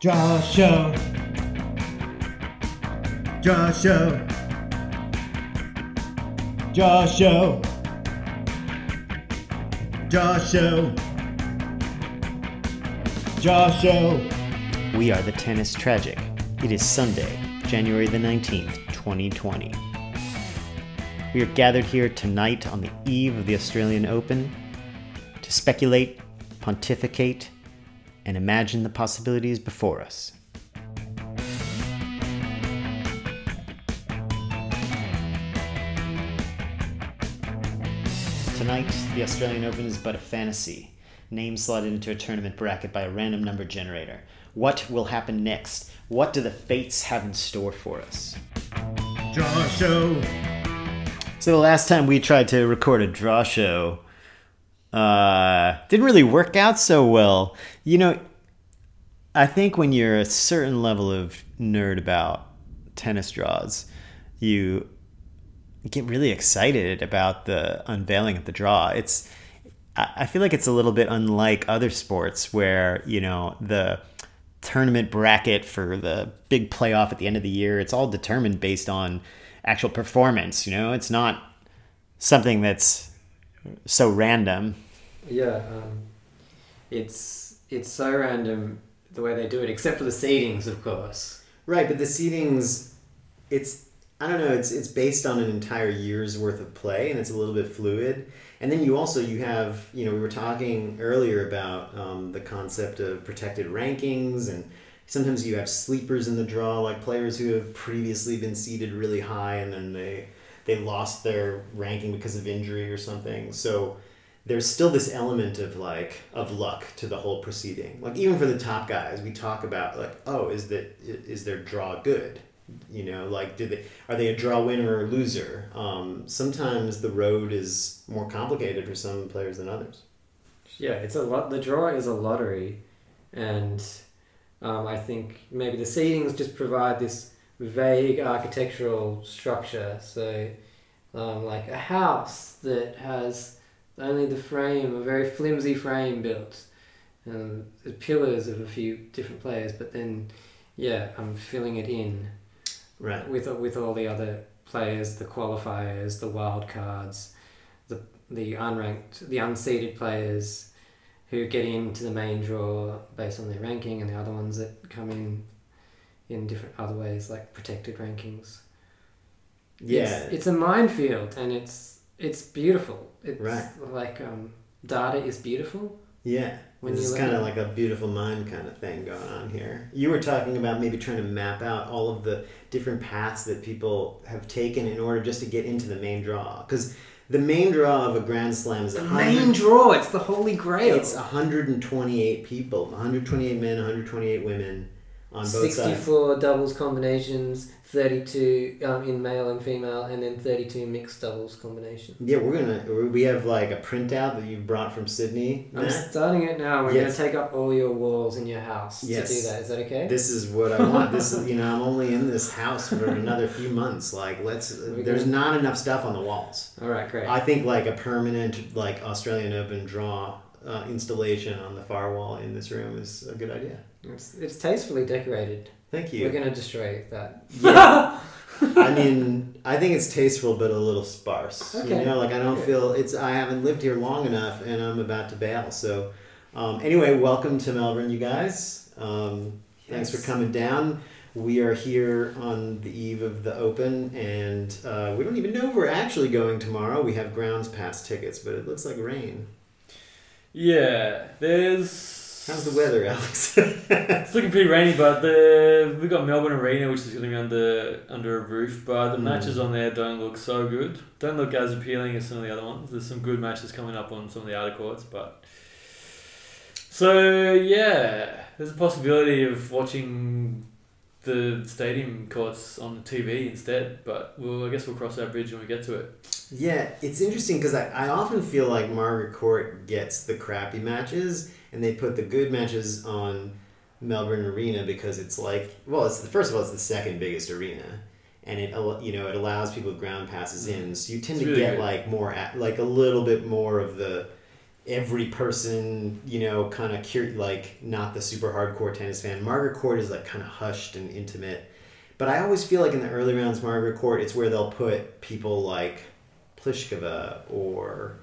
Draw show. Draw show. Draw show. Draw show. Draw show. We are the Tennis Tragic. It is Sunday, January the 19th, 2020. We are gathered here tonight on the eve of the Australian Open to speculate, pontificate, and imagine the possibilities before us. Tonight, the Australian Open is but a fantasy. Names slotted into a tournament bracket by a random number generator. What will happen next? What do the fates have in store for us? Draw show. So the last time we tried to record a draw show, uh, didn't really work out so well. You know, I think when you're a certain level of nerd about tennis draws, you get really excited about the unveiling of the draw. It's I feel like it's a little bit unlike other sports where, you know, the tournament bracket for the big playoff at the end of the year, it's all determined based on actual performance, you know? It's not something that's so random. Yeah, um, it's it's so random the way they do it, except for the seedings, of course. Right, but the seedings, it's I don't know. It's it's based on an entire year's worth of play, and it's a little bit fluid. And then you also you have you know we were talking earlier about um, the concept of protected rankings, and sometimes you have sleepers in the draw, like players who have previously been seeded really high, and then they they lost their ranking because of injury or something. So there's still this element of like of luck to the whole proceeding. Like even for the top guys, we talk about like, oh, is that is their draw good? You know, like do they are they a draw winner or loser? Um, sometimes the road is more complicated for some players than others. Yeah, it's a lot. The draw is a lottery, and um, I think maybe the seedings just provide this vague architectural structure. So, um, like a house that has only the frame, a very flimsy frame built, um, the pillars of a few different players, but then, yeah, I'm filling it in Right. with with all the other players, the qualifiers, the wild cards, the the unranked, the unseeded players who get into the main draw based on their ranking, and the other ones that come in in different other ways, like protected rankings. Yeah. it's, it's a minefield, and it's it's beautiful. It's Right. like um, data is beautiful. yeah. When is kind of like a beautiful mind kind of thing going on here. You were talking about maybe trying to map out all of the different paths that people have taken in order just to get into the main draw. Because the main draw of a Grand Slam is The a main draw, it's the holy grail. It's 128 people, 128 men, 128 women on both sides. 64 doubles combinations, 32 um, in male and female, and then 32 mixed doubles combination. Yeah, we're gonna. We have like a printout that you brought from Sydney. I'm Matt. starting it now. We're Yes. to take up all your walls in your house Yes. to do that. Is that okay? This is what I want. This is you know I'm only in this house for another few months. Like let's. We There's can- not enough stuff on the walls. all right, great. I think like a permanent like Australian Open draw uh, installation on the far wall in this room is a good idea. It's, it's tastefully decorated. Thank you. We're going to destroy that. Yeah. I mean, I think it's tasteful, but a little sparse. Okay. You know, like I don't feel it's. I haven't lived here long enough, and I'm about to bail. So, um, anyway, welcome to Melbourne, you guys. Um, Thanks for coming down. We are here on the eve of the Open, and uh, we don't even know if we're actually going tomorrow. We have grounds pass tickets, but it looks like rain. Yeah, there's. How's the weather, Alex? It's looking pretty rainy, but the we got Melbourne Arena, which is going to be under under a roof. But the Mm. matches on there don't look so good. Don't look as appealing as some of the other ones. There's some good matches coming up on some of the outer courts, but so yeah, there's a possibility of watching the stadium courts on the TV instead. But we'll, I guess we'll cross that bridge when we get to it. Yeah, it's interesting because I, I often feel like Margaret Court gets the crappy matches and they put the good matches on Melbourne Arena because it's like well, it's the first of all, it's the second biggest arena, and it you know it allows people with ground passes in, mm. so you tend It's to really get good. like more like a little bit more of the every person, you know, kind of cur- like not the super hardcore tennis fan. Margaret Court is like kind of hushed and intimate. But I always feel like in the early rounds, Margaret Court, it's where they'll put people like Pliskova or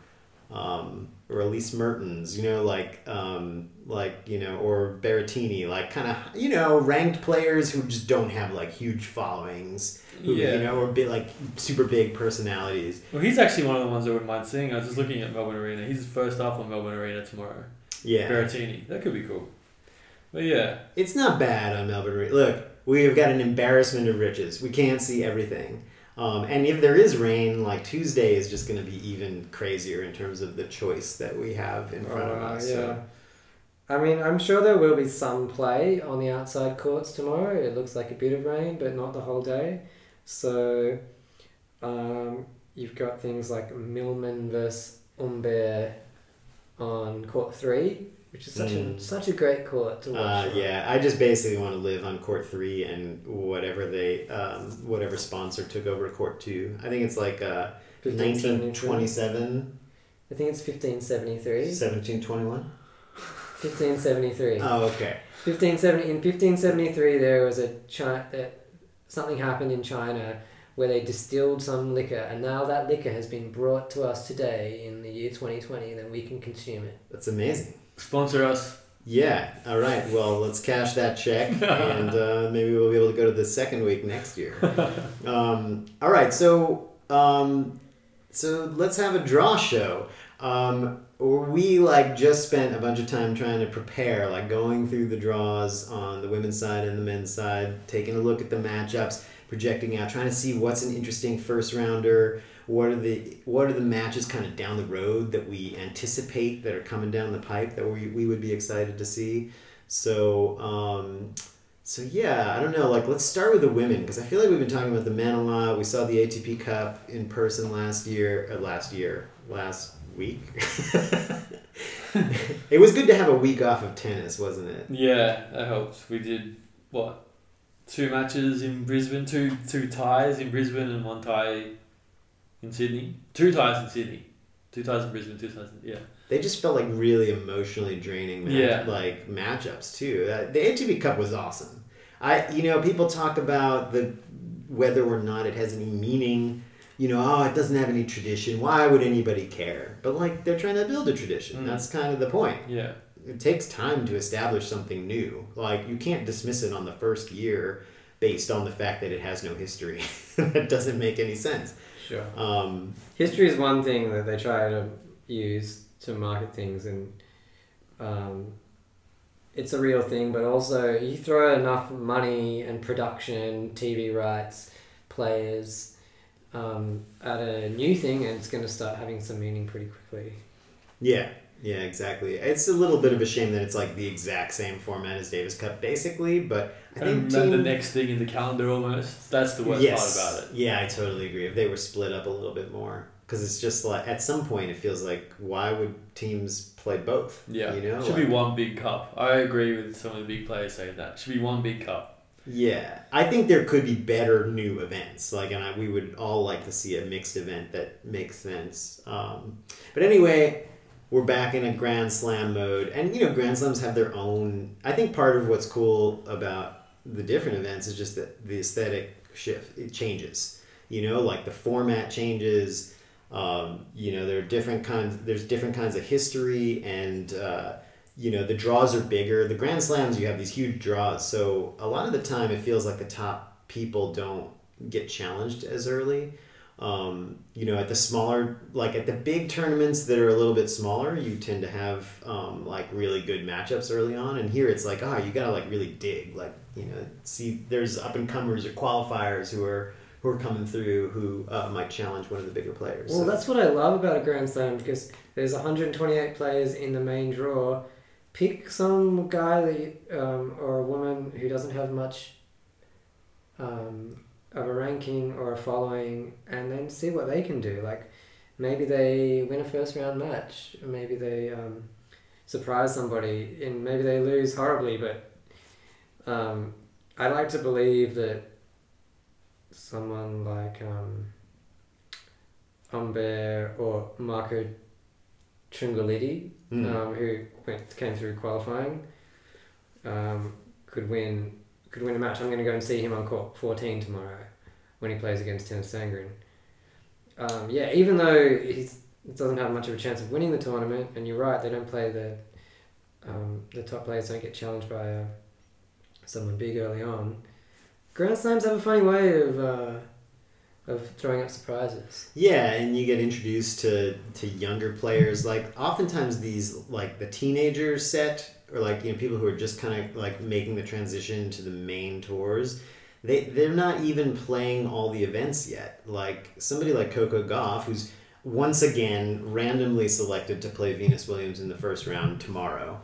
um, or Elise Mertens, you know, like um, like you know, or Berrettini, like kind of you know ranked players who just don't have like huge followings, who, Yeah. you know, or be like super big personalities. Well, he's actually one of the ones I wouldn't mind seeing. I was just looking at Melbourne Arena. He's first up on Melbourne Arena tomorrow. Yeah, Berrettini. That could be cool. But yeah, it's not bad on Melbourne. Re- Look, we've got an embarrassment of riches. We can't see everything. Um, and if there is rain, like Tuesday is just going to be even crazier in terms of the choice that we have in front of Uh, us. yeah. So. I mean, I'm sure there will be some play on the outside courts tomorrow. It looks like a bit of rain, but not the whole day. So, um, you've got things like Millman versus Humbert on court three, which is such Mm. a such a great court to watch. Uh, yeah, I just basically want to live on court three and whatever they, um, whatever sponsor took over court two. I think it's like uh, 1927, I think it's 1573. 1721. 1573. Oh, okay. 1570 in 1573 there was a China that something happened in China where they distilled some liquor and now that liquor has been brought to us today in the year 2020 and then we can consume it. That's amazing. sponsor us. Yeah. All right. Well, let's cash that check, and uh, maybe we'll be able to go to the second week next year. Um, all right. So, um, so let's have a draw show. Um, we like just spent a bunch of time trying to prepare, like going through the draws on the women's side and the men's side, taking a look at the matchups, projecting out, trying to see what's an interesting first rounder. What are the what are the matches kind of down the road that we anticipate that are coming down the pipe that we, we would be excited to see? So um, so yeah, I don't know. Like, let's start with the women because I feel like we've been talking about the men a lot. We saw the ATP Cup in person last year. Uh, last year, last week. it was good to have a week off of tennis, wasn't it? Yeah, that helped. We did what? Two matches in Brisbane, two two ties in Brisbane, and one tie in Sydney. Two ties in Sydney, two ties in Brisbane, two ties. In, yeah. They just felt like really emotionally draining, match, Yeah. like matchups too. Uh, the ATP Cup was awesome. I, you know, people talk about the whether or not it has any meaning. You know, oh, it doesn't have any tradition. Why would anybody care? But like, they're trying to build a tradition. Mm. That's kind of the point. Yeah. it takes time to establish something new. Like you can't dismiss it on the first year based on the fact that it has no history. that doesn't make any sense. Sure. Um, History is one thing that they try to use to market things, and um, it's a real thing. But also, you throw enough money and production, TV rights, players um, at a new thing, and it's going to start having some meaning pretty quickly. yeah, yeah, exactly. It's a little bit of a shame that it's like the exact same format as Davis Cup, basically. But I think And then the next thing in the calendar almost. That's the worst yes, part about it. Yeah, I totally agree. If they were split up a little bit more, because it's just like at some point it feels like why would teams play both? Yeah. you know, Should Like- be one big cup. I agree with some of the big players saying that. Should be one big cup. Yeah, I think there could be better new events. Like, and I, we would all like to see a mixed event that makes sense. Um, but anyway, we're back in a Grand Slam mode, and you know, Grand Slams have their own. I think part of what's cool about the different events is just that the aesthetic shift it changes. You know, like the format changes. Um, you know, there are different kinds. There's different kinds of history and. Uh, you know the draws are bigger. The grand slams you have these huge draws. So a lot of the time it feels like the top people don't get challenged as early. Um, you know at the smaller like at the big tournaments that are a little bit smaller you tend to have um, like really good matchups early on. And here it's like oh you gotta like really dig. Like you know see there's up and comers or qualifiers who are who are coming through who uh, might challenge one of the bigger players. Well, So- that's what I love about a Grand Slam because there's 128 players in the main draw. Pick some guy um, or a woman who doesn't have much um, of a ranking or a following, and then see what they can do. Like maybe they win a first round match, maybe they um, surprise somebody, and maybe they lose horribly. But um, I like to believe that someone like. Um, Humbert or Marco Trungelliti Mm. um, who went, came through qualifying, um, could win could win a match. I'm going to go and see him on court 14 tomorrow when he plays against Tim Sandgren. Um, yeah, even though he doesn't have much of a chance of winning the tournament, and you're right, they don't play the um, the top players don't get challenged by uh, someone big early on. Grand Slams have a funny way of uh, of throwing up surprises. Yeah, and you get introduced to to younger players. Like oftentimes these like the teenager set or like you know people who are just kind of like making the transition to the main tours. They they're not even playing all the events yet. Like somebody like Coco Gauff, who's once again randomly selected to play Venus Williams in the first round tomorrow.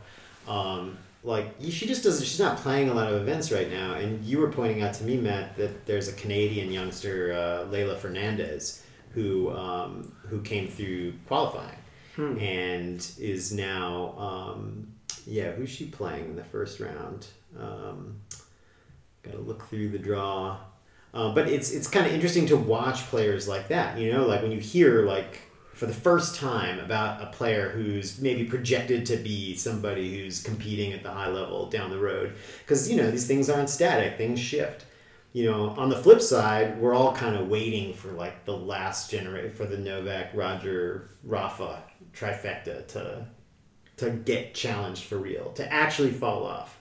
Um, like she just doesn't. She's not playing a lot of events right now. And you were pointing out to me, Matt, that there's a Canadian youngster, uh, Leylah Fernandez, who um, who came through qualifying Hmm. and is now um, yeah. Who's she playing in the first round? Um, Got to look through the draw. Uh, but it's it's kind of interesting to watch players like that. You know, like when you hear like for the first time about a player who's maybe projected to be somebody who's competing at the high level down the road, because you know these things aren't static; things shift. You know, on the flip side, we're all kind of waiting for like the last generation for the Novak, Roger, Rafa trifecta to to get challenged for real, to actually fall off.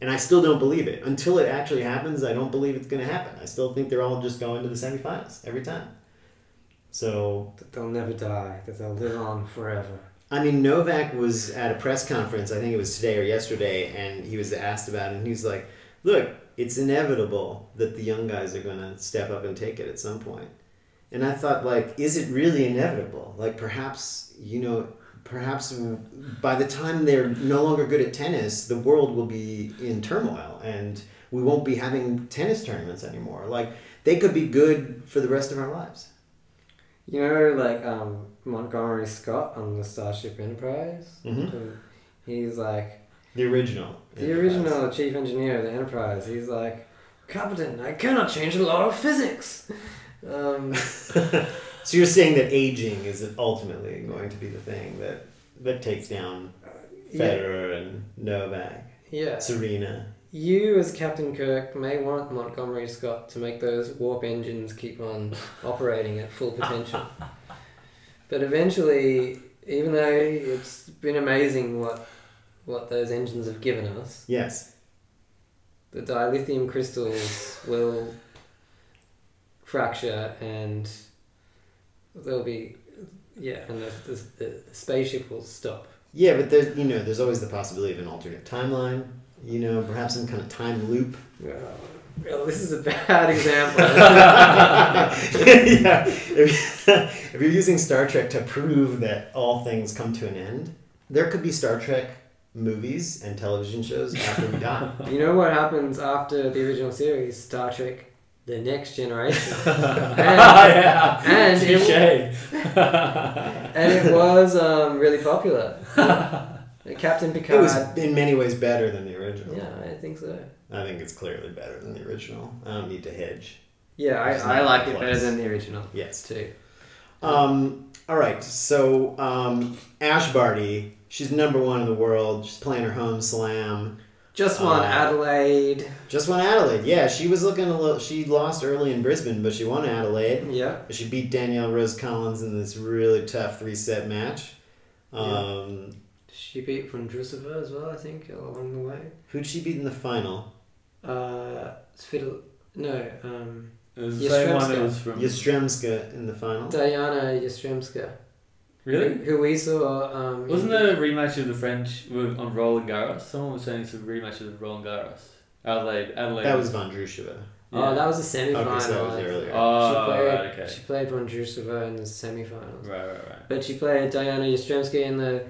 And I still don't believe it. Until it actually happens, I don't believe it's going to happen. I still think they're all just going to the semifinals every time. So, That they'll never die. That they'll live on forever. I mean, Novak was at a press conference, I think it was today or yesterday, and he was asked about it, and he's like, look, it's inevitable that the young guys are going to step up and take it at some point. And I thought, like, is it really inevitable? Like, perhaps, you know, perhaps by the time they're no longer good at tennis, the world will be in turmoil and we won't be having tennis tournaments anymore. Like, they could be good for the rest of our lives. You know, like um, Montgomery Scott on the Starship Enterprise. Mhm. He's like The original. the original chief engineer of the Enterprise. He's like, Captain, I cannot change the law of physics. Um, so you're saying that aging is ultimately going to be the thing that that takes down yeah, Federer and Novak, yeah. Serena. You, as Captain Kirk, may want Montgomery Scott to make those warp engines keep on operating at full potential. but eventually, even though it's been amazing what what those engines have given us, Yes. the dilithium crystals will fracture and there'll be yeah and the, the, the spaceship will stop Yeah, but there's you know there's always the possibility of an alternate timeline. You know, perhaps some kind of time loop. well, well, this is a bad example yeah. If, if you're using Star Trek to prove that all things come to an end, there could be Star Trek movies and television shows after we die. you know what happens after the original series star trek the next generation and, yeah. and it, and it was um, really popular captain Picard. It was in many ways better than the original. yeah i think so I think it's clearly better than the original. I don't need to hedge. yeah i, I like it close. better than the original Yes. too Um, all right. So um, Ash Barty, she's number one in the world. She's playing her home slam. just won Uh, adelaide Just won Adelaide. Yeah, she was looking a little. She lost early in Brisbane, but she won Adelaide. yeah She beat Danielle Rose Collins in this really tough three set match. Um, She beat Vondrousova as well, I think, along the way. Who'd she beat in the final? Uh, Svitol, no, um, It was the same one that Yastremska. was from. Yastremska in the final. Dayana Yastremska. Really? Who, who we saw. Um, Wasn't in- there a rematch of the French with, on Roland Garros? Someone was saying it's a rematch of Roland Garros. Adelaide. Adelaide. That was Vondrousova. Oh, that was the semi final. Okay, so that was earlier. Oh, she played, right, okay. She played Vondrousova in the semi finals. Right, right, right. But she played Diana Yastremska in the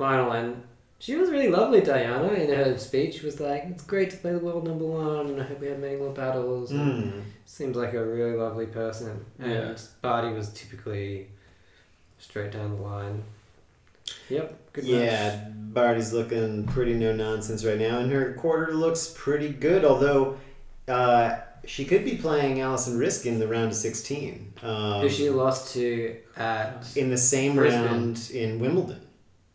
final, and she was really lovely, Diana, in her speech. She was like, It's great to play the world number one, and I hope we have many more battles. Mm. Seems like a really lovely person. And Yeah. Barty was typically straight down the line. Yep, good Yeah, match. Barty's looking pretty no nonsense right now, and her quarter looks pretty good. Although uh, she could be playing Alison Riske in the round of sixteen. Um, Who she lost to at. in the same Brisbane. round in Wimbledon.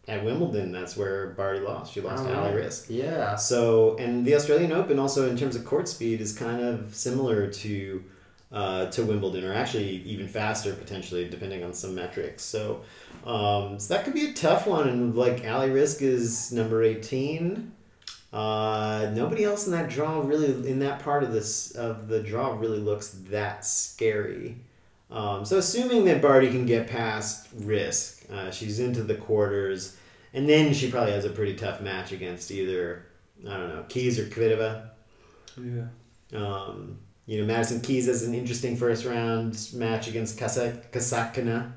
At Wimbledon, that's where Barty lost. She lost Oh, to Ali. Riske. Yeah. So, and the Australian Open also in terms of court speed is kind of similar to uh, to Wimbledon, or actually even faster potentially, depending on some metrics. So, um, so that could be a tough one. And like Ali Riske is number eighteen. Uh, nobody else in that draw really in that part of this of the draw really looks that scary. Um, so assuming that Barty can get past Riske, uh, she's into the quarters, and then she probably has a pretty tough match against either I don't know Keys or Kvitova. Yeah. Um, you know, Madison Keys has an interesting first round match against Kasa- Kasakina.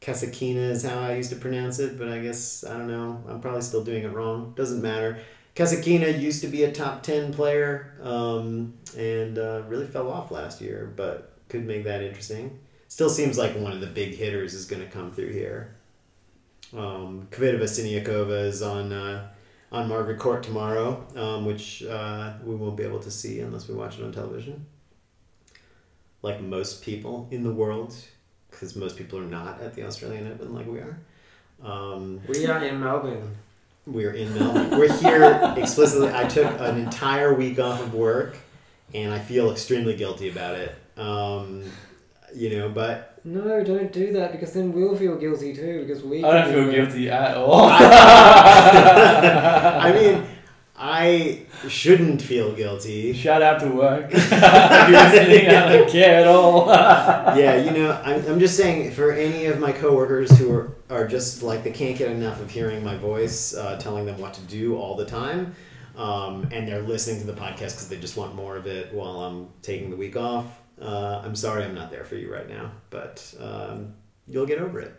Kasakina is how I used to pronounce it, but I guess, I don't know, I'm probably still doing it wrong. Doesn't matter. Kasakina used to be a top 10 player um, and uh, really fell off last year, but could make that interesting. Still seems like one of the big hitters is going to come through here. Um, Kvitova Siniakova is on uh, on Margaret Court tomorrow, um, which uh, we won't be able to see unless we watch it on television. Like most people in the world, because most people are not at the Australian Open like we are. Um, We are in Melbourne. we're in Melbourne. We're here explicitly. I took an entire week off of work, and I feel extremely guilty about it. Um, you know, but No, don't do that because then we'll feel guilty too because we. I don't feel be- guilty at all. I mean, I shouldn't feel guilty. Shout out to work. you're listening, I don't care at all. yeah, you know, I'm, I'm just saying for any of my coworkers who are, are just like they can't get enough of hearing my voice uh, telling them what to do all the time, um, and they're listening to the podcast because they just want more of it while I'm taking the week off. Uh, I'm sorry I'm not there for you right now, but um, you'll get over it.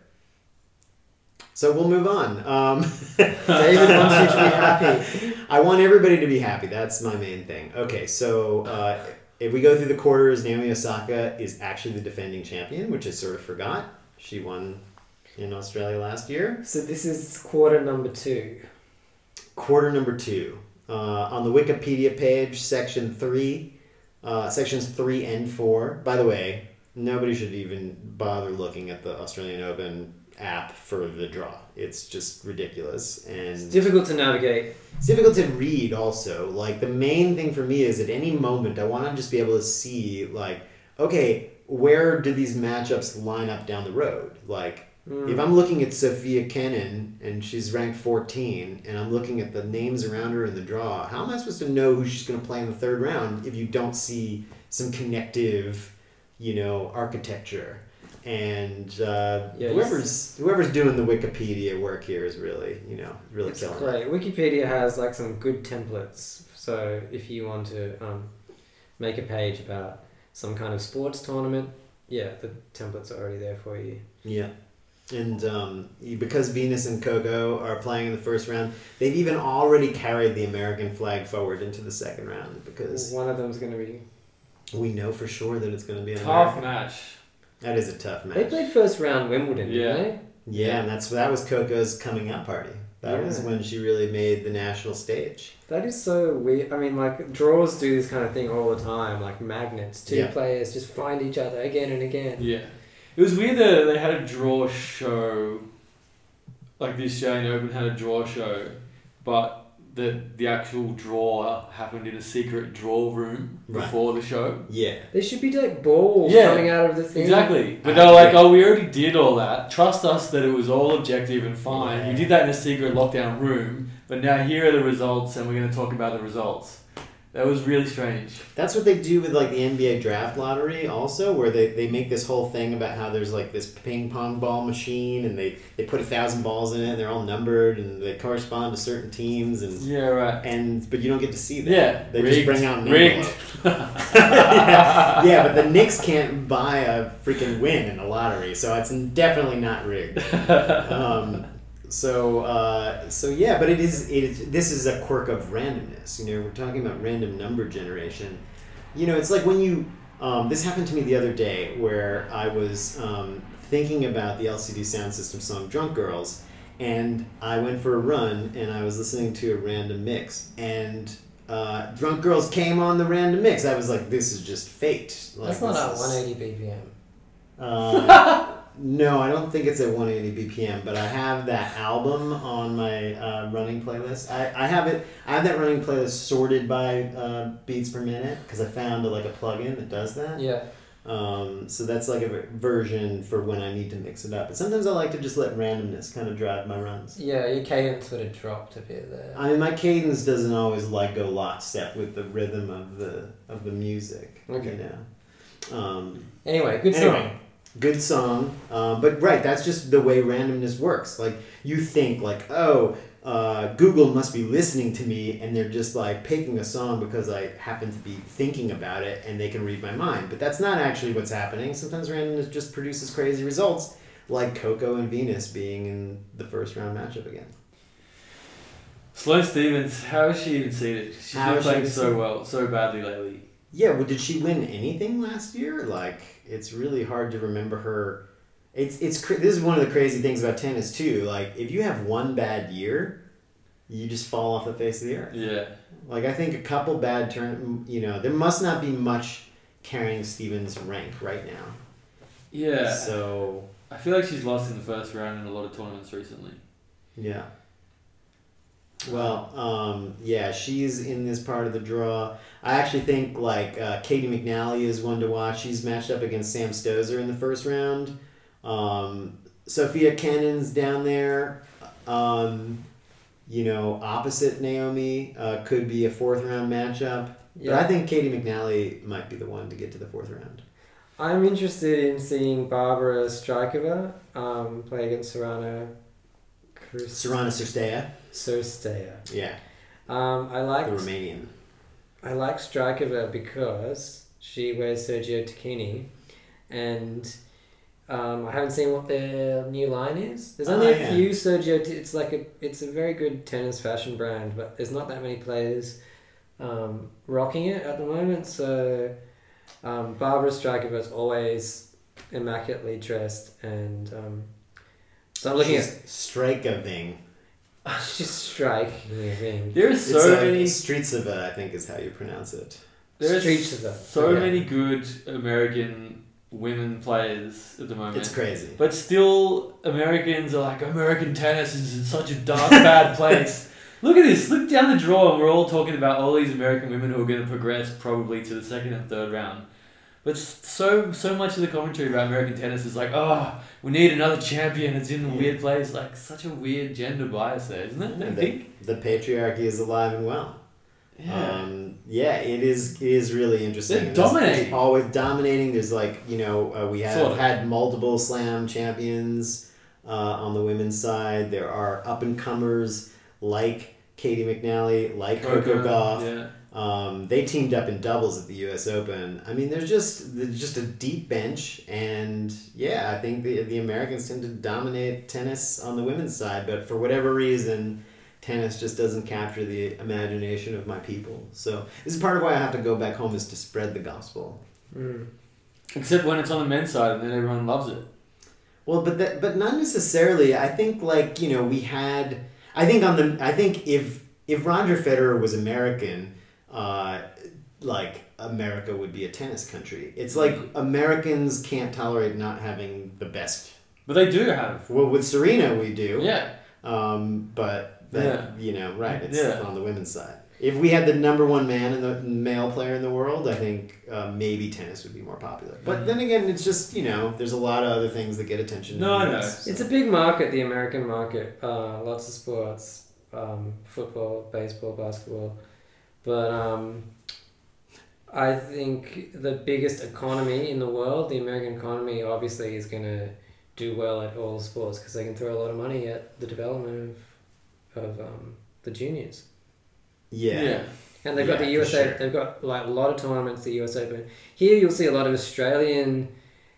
So we'll move on. Um, David wants you to be happy. I want everybody to be happy. That's my main thing. Okay, so uh, if we go through the quarters, Naomi Osaka is actually the defending champion, which I sort of forgot. She won in Australia last year. So this is quarter number two. Quarter number two. Uh, on the Wikipedia page, section three, uh, sections three and four. By the way, nobody should even bother looking at the Australian Open app for the draw. It's just ridiculous. And It's difficult to navigate. It's difficult to read also. Like the main thing for me is at any moment I want to just be able to see like, okay, where do these matchups line up down the road? Like Mm. if I'm looking at Sofia Kenin and she's ranked 14 and I'm looking at the names around her in the draw, how am I supposed to know who she's going to play in the third round if you don't see some connective, you know, architecture? And uh, whoever's whoever's doing the Wikipedia work here is really, you know, really it's killing it. great. Wikipedia has like some good templates. So if you want to um, make a page about some kind of sports tournament, yeah, the templates are already there for you. Yeah. And um, because Venus and Coco are playing in the first round, they've even already carried the American flag forward into the second round because One of them is going to be. we know for sure that it's going to be an Tough American. match. That is a tough match. They played first round Wimbledon, Yeah. didn't they? Yeah, and that's that was Coco's coming out party. That was when she really made the national stage. That is so weird. I mean, like draws do this kind of thing all the time, like magnets. Two Yeah. players just find each other again and again. Yeah. It was weird that they had a draw show, like the Australian Open had a draw show, but the the actual draw happened in a secret draw room Right. before the show. Yeah. There should be like balls Yeah. coming out of the thing. Exactly. But they were like, oh, we already did all that. Trust us that it was all objective and fine. Yeah. We did that in a secret lockdown room, but now here are the results and we're going to talk about the results. That was really strange. That's what they do with like the NBA draft lottery also, where they, they make this whole thing about how there's like this ping pong ball machine and they, they put a thousand balls in it and they're all numbered and they correspond to certain teams and Yeah, right. and but you don't get to see them. Yeah. They rigged. just bring out an rigged. yeah, yeah, but the Knicks can't buy a freaking win in a lottery, so it's definitely not rigged. Um, so uh, so yeah, but it is it is this is a quirk of randomness. You know, we're talking about random number generation. You know, it's like when you um, this happened to me the other day where I was um, thinking about the LCD Sound System song "Drunk Girls," and I went for a run and I was listening to a random mix and. Uh, Drunk Girls came on the random mix. I was like, "This is just fate." Like, That's not at 180 BPM. uh, no, I don't think it's at 180 BPM, but I have that album on my uh, running playlist. I, I have it. I have that running playlist sorted by uh, beats per minute because I found like a plugin that does that. Yeah. Um, so that's like a ver- version for when I need to mix it up. But sometimes I like to just let randomness kind of drive my runs. Yeah, your cadence sort of dropped a bit there. I mean, my cadence doesn't always like go lockstep with the rhythm of the of the music. Okay. You know. Um, Anyway, good song. Good song. Um, but right, that's just the way randomness works. Like you think like, oh, uh, Google must be listening to me, and they're just like picking a song because I happen to be thinking about it, and they can read my mind. But that's not actually what's happening. Sometimes randomness just produces crazy results, like Coco and Venus being in the first round matchup again. Sloane Stevens, how has she even seen it? She's How been playing so well, so badly lately. Yeah, well, did she win anything last year? Like, it's really hard to remember her. It's it's this is one of the crazy things about tennis too. Like, if you have one bad year, you just fall off the face of the earth. Yeah. Like, I think a couple bad turn. You know, there must not be much carrying Stevens' rank right now. Yeah. So I feel like she's lost in the first round in a lot of tournaments recently. yeah. Well, um, yeah, she's in this part of the draw. I actually think like uh, Caty McNally is one to watch. She's matched up against Sam Stosur in the first round. Um, Sofia Kenin's down there. Um, you know, opposite Naomi uh, could be a fourth round matchup. But I think Caty McNally might be the one to get to the fourth round. I'm interested in seeing Barbora Strycova um, play against Sorana Sorana Cirstea. Cirstea. Yeah, Um, I like the Romanian. I like Strycova because she wears Sergio Tacchini, and um, I haven't seen what their new line is. There's only Oh, a yeah. few Sergio. T- it's like a it's a very good tennis fashion brand, but there's not that many players um, rocking it at the moment. So um, Barbora Strycova is always immaculately dressed, and um, so I'm looking She's at she's strike ring. There's so it's, uh, many Streets of it, I think is how you pronounce it. there's Streets of it. so Okay. many good American women players at the moment. It's crazy. But still, Americans are like, American tennis is in such a dark, bad place. Look at this. Look down the draw, and we're all talking about all these American women who are going to progress probably to the second and third round. But so so much of the commentary about American tennis is like, oh, we need another champion. It's in a weird place. Like such a weird gender bias there, isn't it? Don't the, think? the patriarchy is alive and well. Yeah. Um, yeah, it is. It is really interesting. They're And there's- there's dominating. always dominating. There's like you know uh, we have Sort of. had multiple slam champions uh, on the women's side. There are up and comers like Caty McNally, like Coco Gauff. Yeah. Um, they teamed up in doubles at the U.S. Open. I mean, there's just there's just a deep bench, and yeah, I think the the Americans tend to dominate tennis on the women's side, but for whatever reason, tennis just doesn't capture the imagination of my people. So this is part of why I have to go back home is to spread the gospel. Mm. Except when it's on the men's side, and then everyone loves it. Well, but that, but not necessarily. I think like you know we had. I think on the. I think if if Roger Federer was American, uh, like America would be a tennis country. It's like Americans can't tolerate not having the best. But they do have. Well, with Serena we do. Yeah. Um, but that you know, right? It's Yeah. on the women's side. If we had the number one man and the male player in the world, I think uh, maybe tennis would be more popular. But then again, it's just you know, there's a lot of other things that get attention. No, the I know. US, so. It's a big market, the American market. Uh, lots of sports, um, football, baseball, basketball. But um, I think the biggest economy in the world, the American economy, obviously is going to do well at all sports because they can throw a lot of money at the development of, of um, the juniors. Yeah. And they've got the for USA. sure. They've got like a lot of tournaments. The US Open. Here you'll see a lot of Australian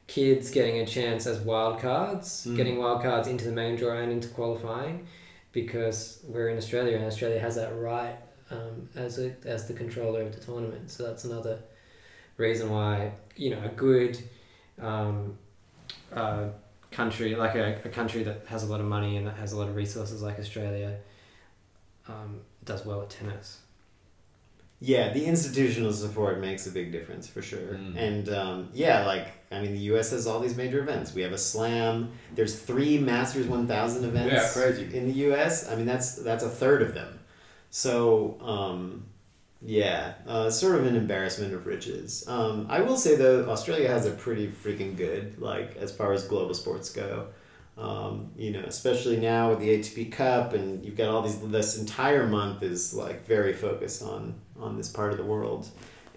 kids getting a chance as wild cards, Mm. getting wild cards into the main draw and into qualifying, because we're in Australia and Australia has that right um, as a, as the controller of the tournament. So that's another reason why you know a good um, uh, country like a, a country that has a lot of money and that has a lot of resources like Australia um, does well at tennis. Yeah, the institutional support makes a big difference for sure. Mm. And um, yeah, like I mean, the U.S. has all these major events. We have a Slam. There's three Masters 1000 events. Yeah, crazy. In the U.S., I mean that's that's a third of them. So um, yeah, uh, sort of an embarrassment of riches. Um, I will say though, Australia has a pretty freaking good like as far as global sports go. Um, you know, especially now with the ATP Cup, and you've got all these. This entire month is like very focused on on this part of the world,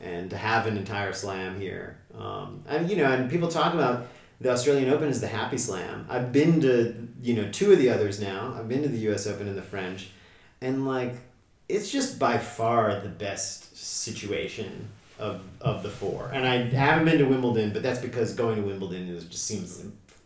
and to have an entire slam here, um, and you know, and people talk about the Australian Open as the happy slam. I've been to you know two of the others now. I've been to the U.S. Open and the French, and like it's just by far the best situation of of the four. And I haven't been to Wimbledon, but that's because going to Wimbledon is just seems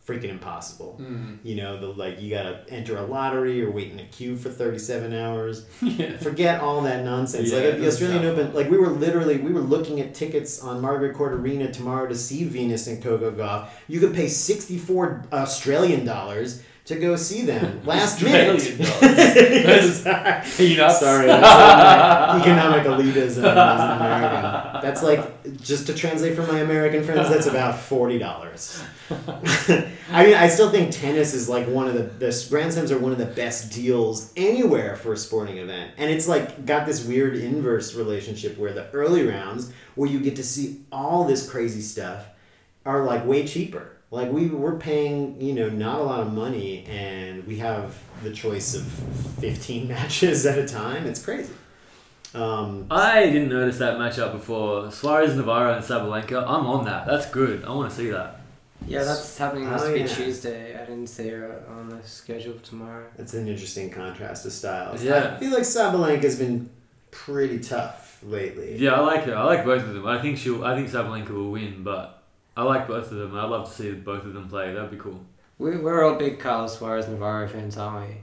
freaking impossible. Mm. You know, the like you gotta enter a lottery or wait in a queue for thirty seven hours. yeah. Forget all that nonsense. Yeah, like the Australian tough. Open, like we were literally we were looking at tickets on Margaret Court Arena tomorrow to see Venus and Coco Gauff. You could pay sixty four Australian dollars to go see them last minute. Australian dollars. Sorry. Sorry, that's economic elitism as an American. That's like just to translate for my American friends. That's about forty dollars. I mean, I still think tennis is like one of the the Grand Slams are one of the best deals anywhere for a sporting event, and it's like got this weird inverse relationship where the early rounds, where you get to see all this crazy stuff, are like way cheaper. Like we we're paying you know not a lot of money, and we have the choice of fifteen matches at a time. It's crazy. Um, I didn't notice that matchup before. Suarez Navarro and Sabalenka. I'm on that. That's good. I want to see that. Yeah, that's happening. Must Oh, be yeah. Tuesday. I didn't see her on the schedule tomorrow. It's an interesting contrast of styles. Yeah. I feel like Sabalenka's been pretty tough lately. Yeah, I like her. I like both of them. I think she'll. I think Sabalenka will win, but I like both of them. I'd love to see both of them play. That'd be cool. We, we're all big Carla Suarez Navarro fans, aren't we?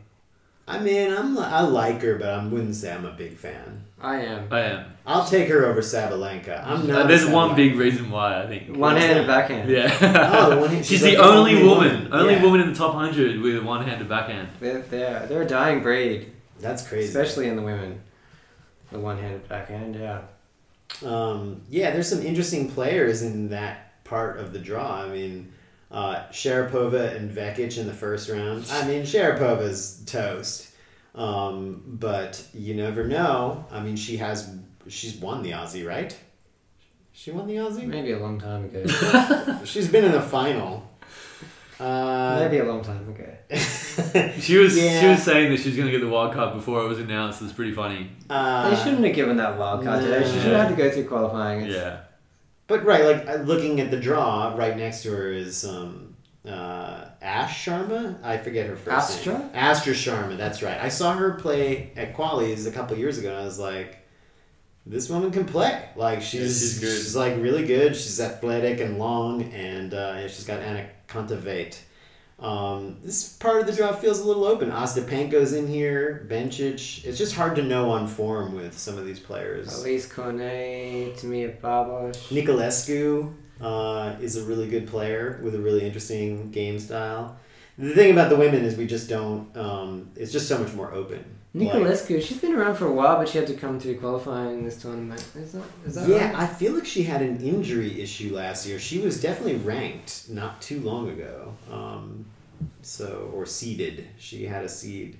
I mean, I'm I like her, but I wouldn't say I'm a big fan. I am. I am. I'll take her over Sabalenka. I'm Uh, not. there's a one big reason why I think. One handed that? backhand. Yeah. Oh, the one hand- She's she's the like the only only woman, woman. only Yeah. woman in the top hundred with a one-handed backhand. They're, they're, they're a dying breed, That's crazy. especially in the women. The one handed backhand, yeah. Um, yeah, there's some interesting players in that part of the draw. I mean, uh, Sharapova and Vekic in the first round. I mean, Sharapova's toast. Um, but you never know. I mean, she has she's won the Aussie, right? She won the Aussie. Maybe a long time ago. She's been in the final. Uh, Maybe a long time ago. She was she was saying that she was going to get the wild card before it was announced. It's pretty funny. uh, they shouldn't have given that wild card today. She should have had to go through qualifying. It's, Yeah. But right, like looking at the draw, right next to her is um, uh, Ash Sharma. I forget her first Astra? name. Astra Sharma. That's right. I saw her play at Qualies a couple years ago, and I was like, "This woman can play. Like she's Yeah, she's good. she's like really good. She's athletic and long, and uh, she's got Anaconda Vate. Um, this part of the draw feels a little open. Ostapenko's in here, Bencic. It's just hard to know on form with some of these players. Alizé Cornet, Timea Babos. Niculescu uh, is a really good player with a really interesting game style. The thing about the women is we just don't. Um, it's just so much more open. Like- she's been around for a while, but she had to come through qualifying this tournament. Is that, is that yeah, right? I feel like she had an injury issue last year. She was definitely ranked not too long ago. Um, so or seeded. She had a seed.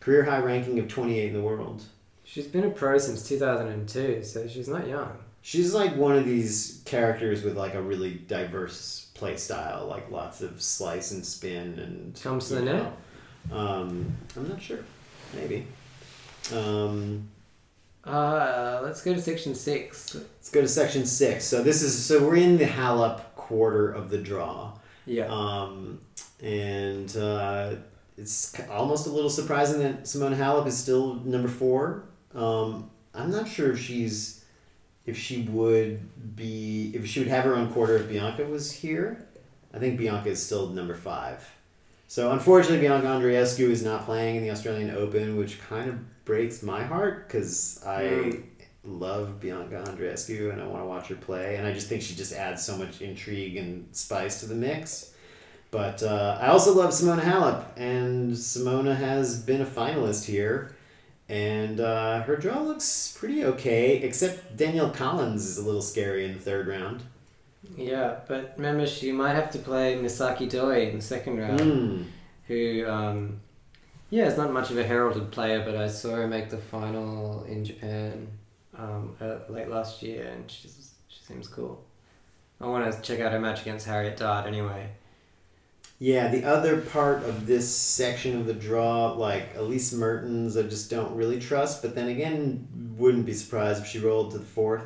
Career high ranking of twenty eight in the world. She's been a pro since 2002, so she's not young. She's like one of these characters with like a really diverse play style, like lots of slice and spin and Comes to the you net? Um, I'm not sure. Maybe. Um, Uh, let's go to section six. let's go to section six. So this is so we're in the Halep quarter of the draw, Yeah. um, and uh, it's almost a little surprising that Simona Halep is still number four. Um, I'm not sure if she's if she would be if she would have her own quarter if Bianca was here. I think Bianca is still number five. So unfortunately, Bianca Andreescu is not playing in the Australian Open, which kind of breaks my heart because I Mm. love Bianca Andreescu and I want to watch her play, and I just think she just adds so much intrigue and spice to the mix. But uh, I also love Simona Halep, and Simona has been a finalist here. and uh, her draw looks pretty okay. Except Danielle Collins is a little scary in the third round. Yeah, but remember, she might have to play Misaki Doi in the second round, Hmm. who, um, yeah, is not much of a heralded player, but I saw her make the final in Japan um, uh, late last year, and she's, she seems cool. I want to check out her match against Harriet Dart anyway. Yeah, the other part of this section of the draw, like Elise Mertens, I just don't really trust. But then again, wouldn't be surprised if she rolled to the fourth.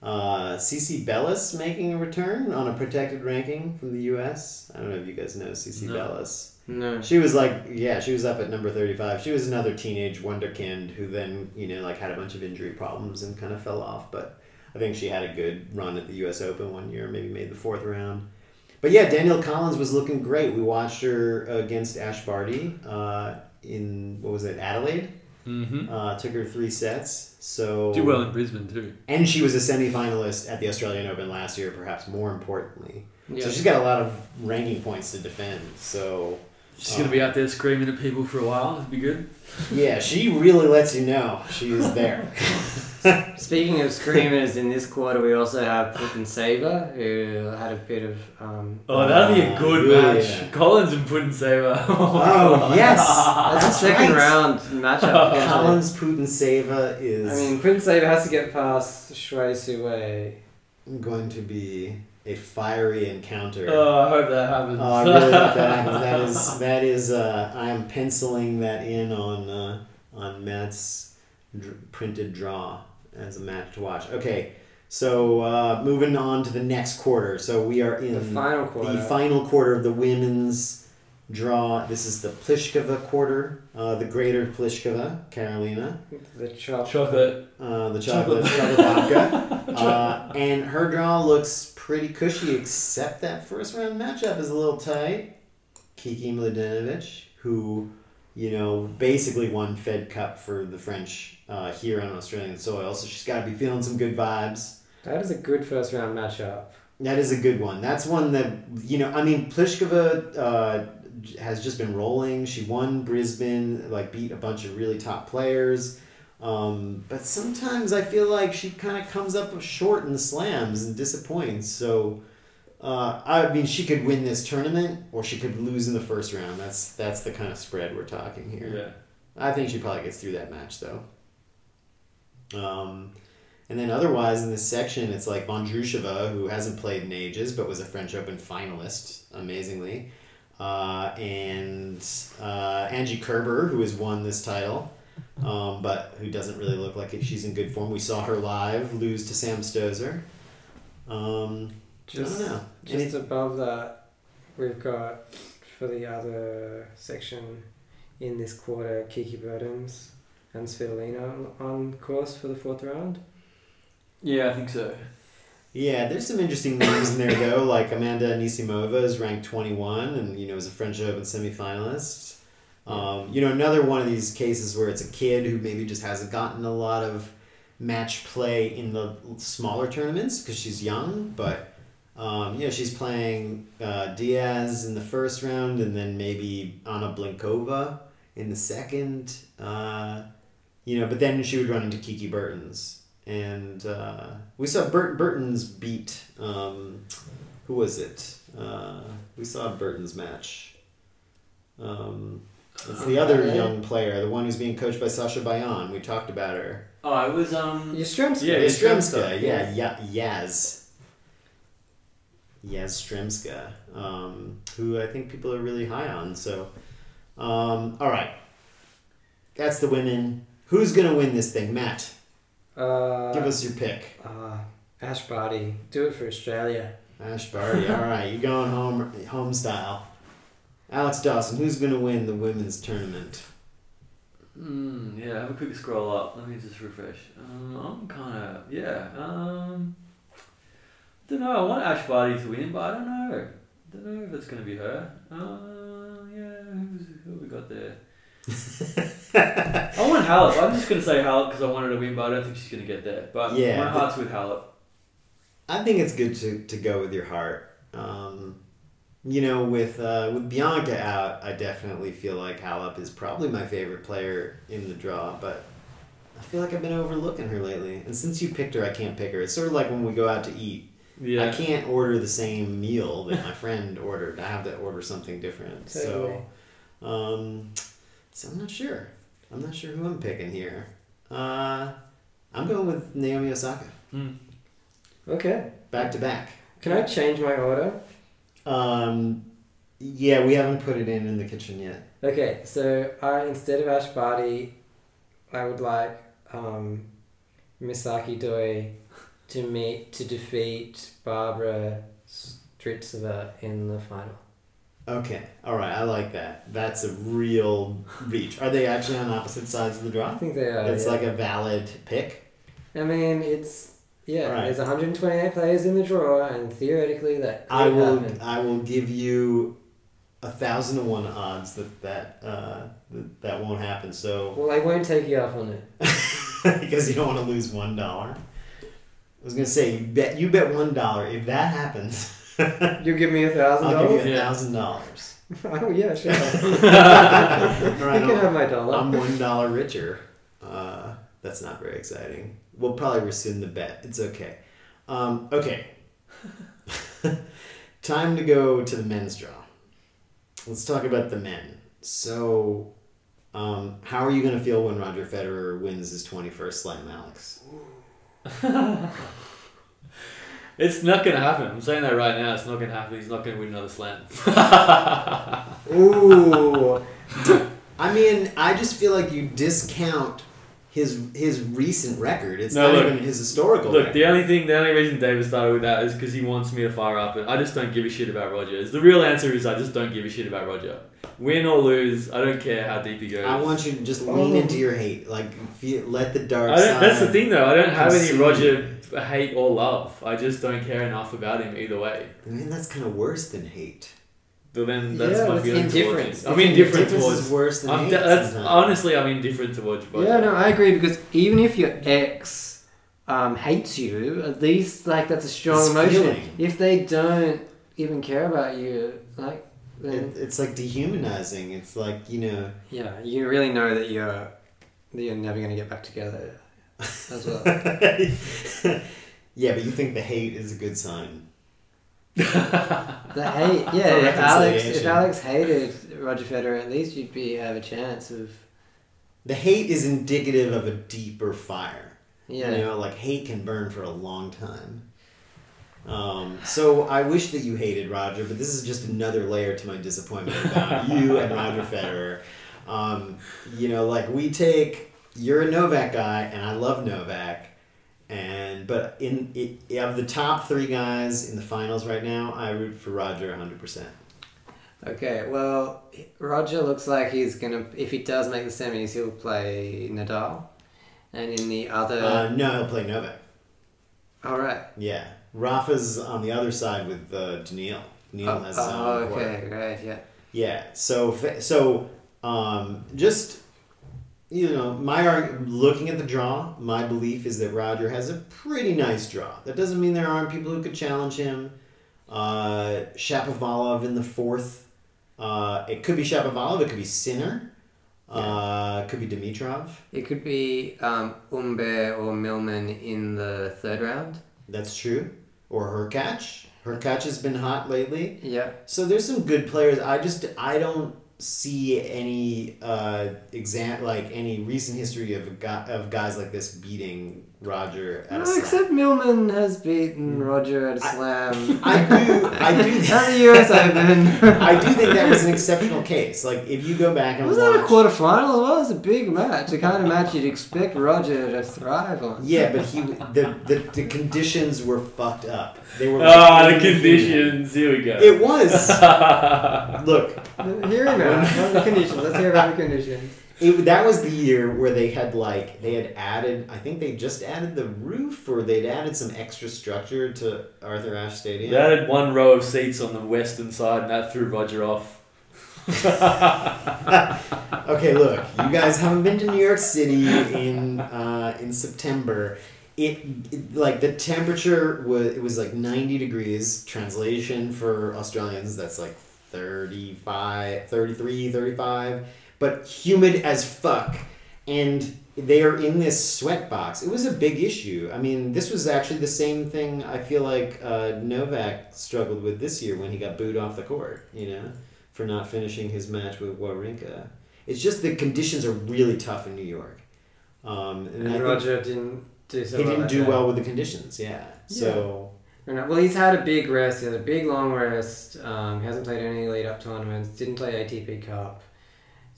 Uh, CiCi Bellis making a return on a protected ranking from the U.S. I don't know if you guys know CiCi No. Bellis. No. She was like, yeah, she was up at number 35. She was another teenage wonderkind who then, you know, like had a bunch of injury problems and kind of fell off. But I think she had a good run at the U.S. Open one year, maybe made the fourth round. But yeah, Danielle Collins was looking great. We watched her against Ash Barty uh, in, what was it, Adelaide? Mm-hmm. Uh, took her three sets. So do well in Brisbane too. And she was a semi-finalist at the Australian Open last year, perhaps more importantly. Yeah. So she's got a lot of ranking points to defend. So She's gonna be out there screaming at people for a while. It'd be good. Yeah, she really lets you know she is there. Speaking of screamers, in this quarter we also have Putintseva, who had a bit of. Um, Oh, that'd be a Uh, good yeah. match. Collins and Putintseva. Oh, yes. that's a second right. round matchup. potentially. Collins Putintseva is I mean, Putintseva has to get past Shui Sui. going to be a fiery encounter. Oh, I hope that happens. Oh, I really hope that happens. That is that is. Uh, I am penciling that in on uh, on Matt's dr- printed draw as a match to watch. Okay, so uh, moving on to the next quarter. So we are in The final quarter. the final quarter of the women's draw. This is the Pliskova quarter, uh, the Greater Pliskova, Karolina, The chop. Chocolate. uh, the chocolate, chocolate vodka. Uh, and her draw looks pretty cushy, except that first round matchup is a little tight. Kiki Mladenovic, who, you know, basically won Fed Cup for the French uh, here on Australian soil, so she's got to be feeling some good vibes. That is a good first round matchup. That is a good one. That's one that you know. I mean, Pliskova uh, has just been rolling. She won Brisbane, like beat a bunch of really top players. Um, but sometimes I feel like she kind of comes up short in the slams and disappoints. So, uh, I mean, she could win this tournament or she could lose in the first round. That's that's the kind of spread we're talking here. Yeah. I think she probably gets through that match though. Um, and then otherwise in this section, it's like Vondrousova, who hasn't played in ages but was a French Open finalist, amazingly, uh, and uh, Angie Kerber, who has won this title, um, but who doesn't really look like she's in good form. We saw her live lose to Sam Stosur. Um, Just, I don't know. just above that, we've got for the other section in this quarter Kiki Bertens and Svitolina on course for the fourth round. Yeah, I think so. Yeah, there's some interesting names in there though. Like Amanda Anisimova is ranked 21, and you know is a French Open semifinalist. Um, you know, another one of these cases where it's a kid who maybe just hasn't gotten a lot of match play in the smaller tournaments because she's young, but. Um, you know, she's playing uh, Diaz in the first round, and then maybe Anna Blinkova in the second. Uh, you know, but then she would run into Kiki Bertens, and uh, we saw Burt Bertens beat. Um, who was it? Uh, we saw Bertens' match. Um, it's the other Okay. young player, the one who's being coached by Sascha Bajin. We talked about her. Oh, it was um. Yastremska. Yeah, Yastremska, yeah, yeah, Yaz. Yaz um, who I think people are really high on. So, um, all right. That's the women. Who's going to win this thing? Matt, Uh, give us your pick. uh, Ash Barty. Do it for Australia. Ash Barty, all right. You're going home, home style. Alex Dawson, who's going to win the women's tournament? Mm, yeah, have a quick scroll up. Let me just refresh. Um, I'm kind of yeah. Um, don't know. I want Ash Barty to win, but I don't know. I don't know if it's gonna be her. Uh, yeah. Who's, who have we got there? I want Halep. I'm just gonna say Halep because I wanted to win, but I don't think she's gonna get there. But Yeah, my heart's with Halep. I think it's good to, to go with your heart. Um, you know, with uh, with Bianca out, I definitely feel like Halep is probably my favorite player in the draw, but I feel like I've been overlooking her lately. And since you picked her, I can't pick her. It's sort of like when we go out to eat. Yeah. I can't order the same meal that my friend ordered. I have to order something different. Totally. So, um, so I'm not sure. I'm not sure who I'm picking here. Uh, I'm going with Naomi Osaka, Hmm. Okay. back to back. Can I change my order? Um, yeah, we haven't put it in in the kitchen yet. Okay, so I instead of Ash Barty, I would like um, Misaki Doi to meet to defeat Barbora Strycova in the final. Okay, all right, I like that. That's a real reach. Are they actually on opposite sides of the draw? I think they are. It's yeah. like a valid pick. I mean, it's yeah. Right. There's 128 players in the draw, and theoretically that could I will. happen. I will give you a thousand to one odds that that uh, that, that won't happen. So Well, I won't take you up on it. because you don't want to lose one dollar. I was gonna say you bet you bet one dollar. If that happens, You give me a thousand I'll give dollars. you a thousand dollars. Oh yeah, sure. All you right, can have my dollar. I'm one dollar richer. Uh, that's not very exciting. We'll probably rescind the bet. It's okay. Um, okay. Time to go to the men's draw. Let's talk about the men. So, um, how are you going to feel when Roger Federer wins his 21st Slam, Alex? It's not gonna happen. I'm saying that right now. It's not gonna happen. He's not gonna win another slam. Ooh. I mean, I just feel like you discount his his recent record. It's No, not look. even his historical Look, record. the only thing, the only reason David started with that is because he wants me to fire up, and I just don't give a shit about Roger. The real answer is I just don't give a shit about Roger. Win or lose, I don't care how deep he goes. I want you to just lean into your hate. Like, feel, let the dark I don't, side. that's the thing though. I don't have any Roger hate or love. I just don't care enough about him either way. I mean, that's kind of worse than hate. But then that's Yeah, my that's feeling indifference. towards him. I'm I think indifferent indifference towards. is worse than I'm hate. that's sometimes. honestly, I'm indifferent towards Roger. Yeah, no, I agree because even if your ex um, hates you, at least like that's a strong It's emotion. feeling. If they don't even care about you, like then It, it's like dehumanizing. It's like you know. yeah, you really know that you're that you're never gonna get back together as well. yeah, but you think the hate is a good sign. The hate, yeah. If Alex, if. Alex hated Roger Federer, at least you'd be have a chance of The hate is indicative of a deeper fire. yeah. You know, like hate can burn for a long time. Um, so I wish that you hated Roger, but this is just another layer to my disappointment about you and Roger Federer. Um, you know, like we take you're a Novak guy, and I love Novak, and but in it, of the top three guys in the finals right now, I root for Roger hundred percent. Okay, well, Roger looks like he's gonna. If he does make the semis, he'll play Nadal, and in the other, Uh, no, he'll play Novak. all right. Yeah, Rafa's on the other side with uh, Daniil. Daniil Oh, has oh, own court. okay, right, yeah. Yeah. So so um, just you know, my looking at the draw, my belief is that Roger has a pretty nice draw. That doesn't mean there aren't people who could challenge him. Uh, Shapovalov in the fourth. Uh, it could be Shapovalov. It could be Sinner. Uh, it could be Dimitrov. It could be um, Humbert or Millman in the third round. That's true. Or Hurkacz. Hurkacz has been hot lately. Yeah. So there's some good players. I just I don't see any uh exam like any recent history of guy, of guys like this beating Roger at a slam. except Millman has beaten Roger at a I- slam. I do I do at the US Open. I do think that was an exceptional case. Like if you go back and Was that a watch, quarter final as well? It was a big match. The kind of match you'd expect Roger to thrive on. yeah, but he the, the the conditions were fucked up. They were Ah, the conditions. Here we go. It was look. Here we go. the conditions. Let's hear about the conditions. It, that was the year where they had like they had added. I think they just added the roof, or they'd added some extra structure to Arthur Ashe Stadium. They added one row of seats on the western side, and that threw Roger off. Okay, look, you guys haven't been to New York City in uh, in September. it, it like the temperature was it was like 90 degrees translation for australians that's like 35 33 35 but humid as fuck and they are in this sweat box it was a big issue i mean this was actually the same thing i feel like uh, novak struggled with this year when he got booed off the court you know for not finishing his match with wawrinka it's just the conditions are really tough in new york um, and, And Roger didn't do so he well. didn't do day. well with the conditions. Yeah. So uh, Well, he's had a big rest. He had a big long rest. Um, hasn't played any lead up tournaments. Didn't play ATP Cup.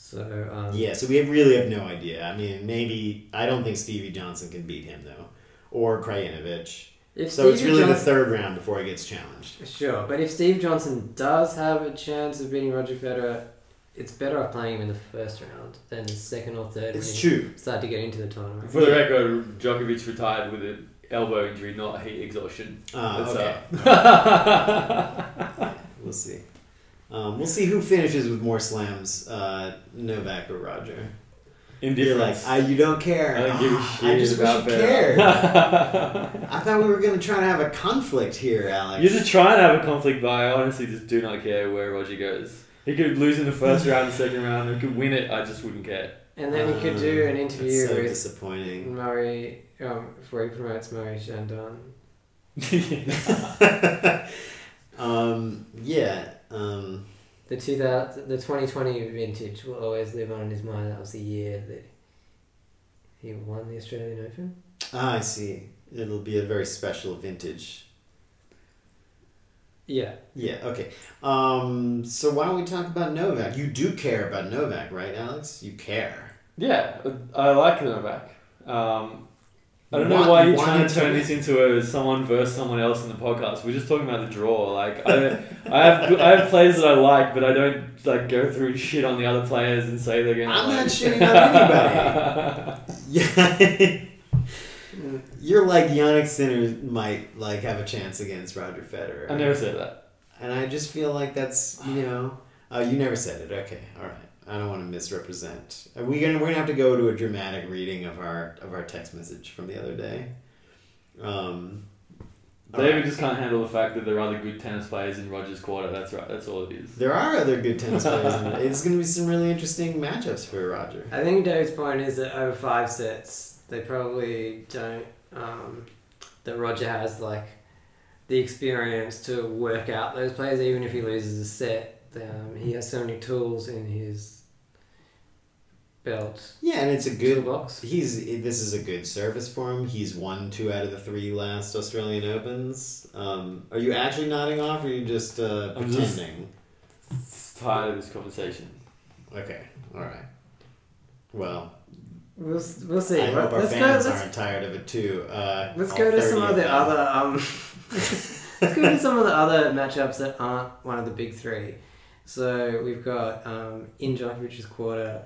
So um, yeah. So we really have no idea. I mean, maybe I don't think Stevie Johnson can beat him though, or Krajinovic. If So it's Stevie really the third round before he gets challenged. Sure, but if Steve Johnson does have a chance of beating Roger Federer, it's better off playing him in the first round than the second or third. It's true. Start to get into the tournament. For the record, Djokovic retired with an elbow injury, not heat exhaustion. Uh, That's, okay. uh, We'll see. Um, we'll see who finishes with more slams, uh, Novak or Roger. You're like, I, you don't care. I don't give a Ah, shit I just about wish you Federer. cared. I thought we were gonna try to have a conflict here, Alex. You're just trying to have a conflict, but I honestly just do not care where Roger goes. He could lose in the first round, the second round, he could win it, I just wouldn't care. And then he could do an Uh, interview that's so with disappointing. Murray, um, before he promotes Moët Chandon. um, yeah. Um, The 2000, the 2020 vintage will always live on in his mind. That was the year that he won the Australian Open. ah, I see. It'll be a very special vintage. Yeah. Yeah. Okay. Um, so why don't we talk about Novak? You do care about Novak, right, Alex? You care. Yeah, I like Novak. Um, I don't know why you're want trying to turn this into a someone versus someone else in the podcast. We're just talking about the draw. Like I, I have I have players that I like, but I don't like go through and shit on the other players and say they're gonna. I'm like... not shitting on anybody. Yeah. You're like Jannik Sinner might like have a chance against Roger Federer. I never said that. And I just feel like that's you know. Oh, you never said it. Okay, all right. I don't want to misrepresent. Are we gonna we're gonna have to go to a dramatic reading of our of our text message from the other day. Um, David right. just can't handle the fact that there are other good tennis players in Rogers' quarter. That's right. That's all it is. There are other good tennis players. and it's going to be some really interesting matchups for Roger. I think David's point is that over five sets, they probably don't. Um, that Roger has like the experience to work out those players, even if he loses a set. Um, he has so many tools in his belt Yeah, and it's a good. toolbox. He's this is a good service for him. He's won two out of the three last Australian Opens. Um, are you actually nodding off, or are you just uh, I'm just- pretending? Tired of this conversation. Okay, all right. Well, We'll, we'll see. I hope our let's go. fans Let's, aren't tired of it too. Uh, let's go to some of of the them. other. Um, let's go to some of the other matchups that aren't one of the big three. So we've got um, in Djokovic's quarter,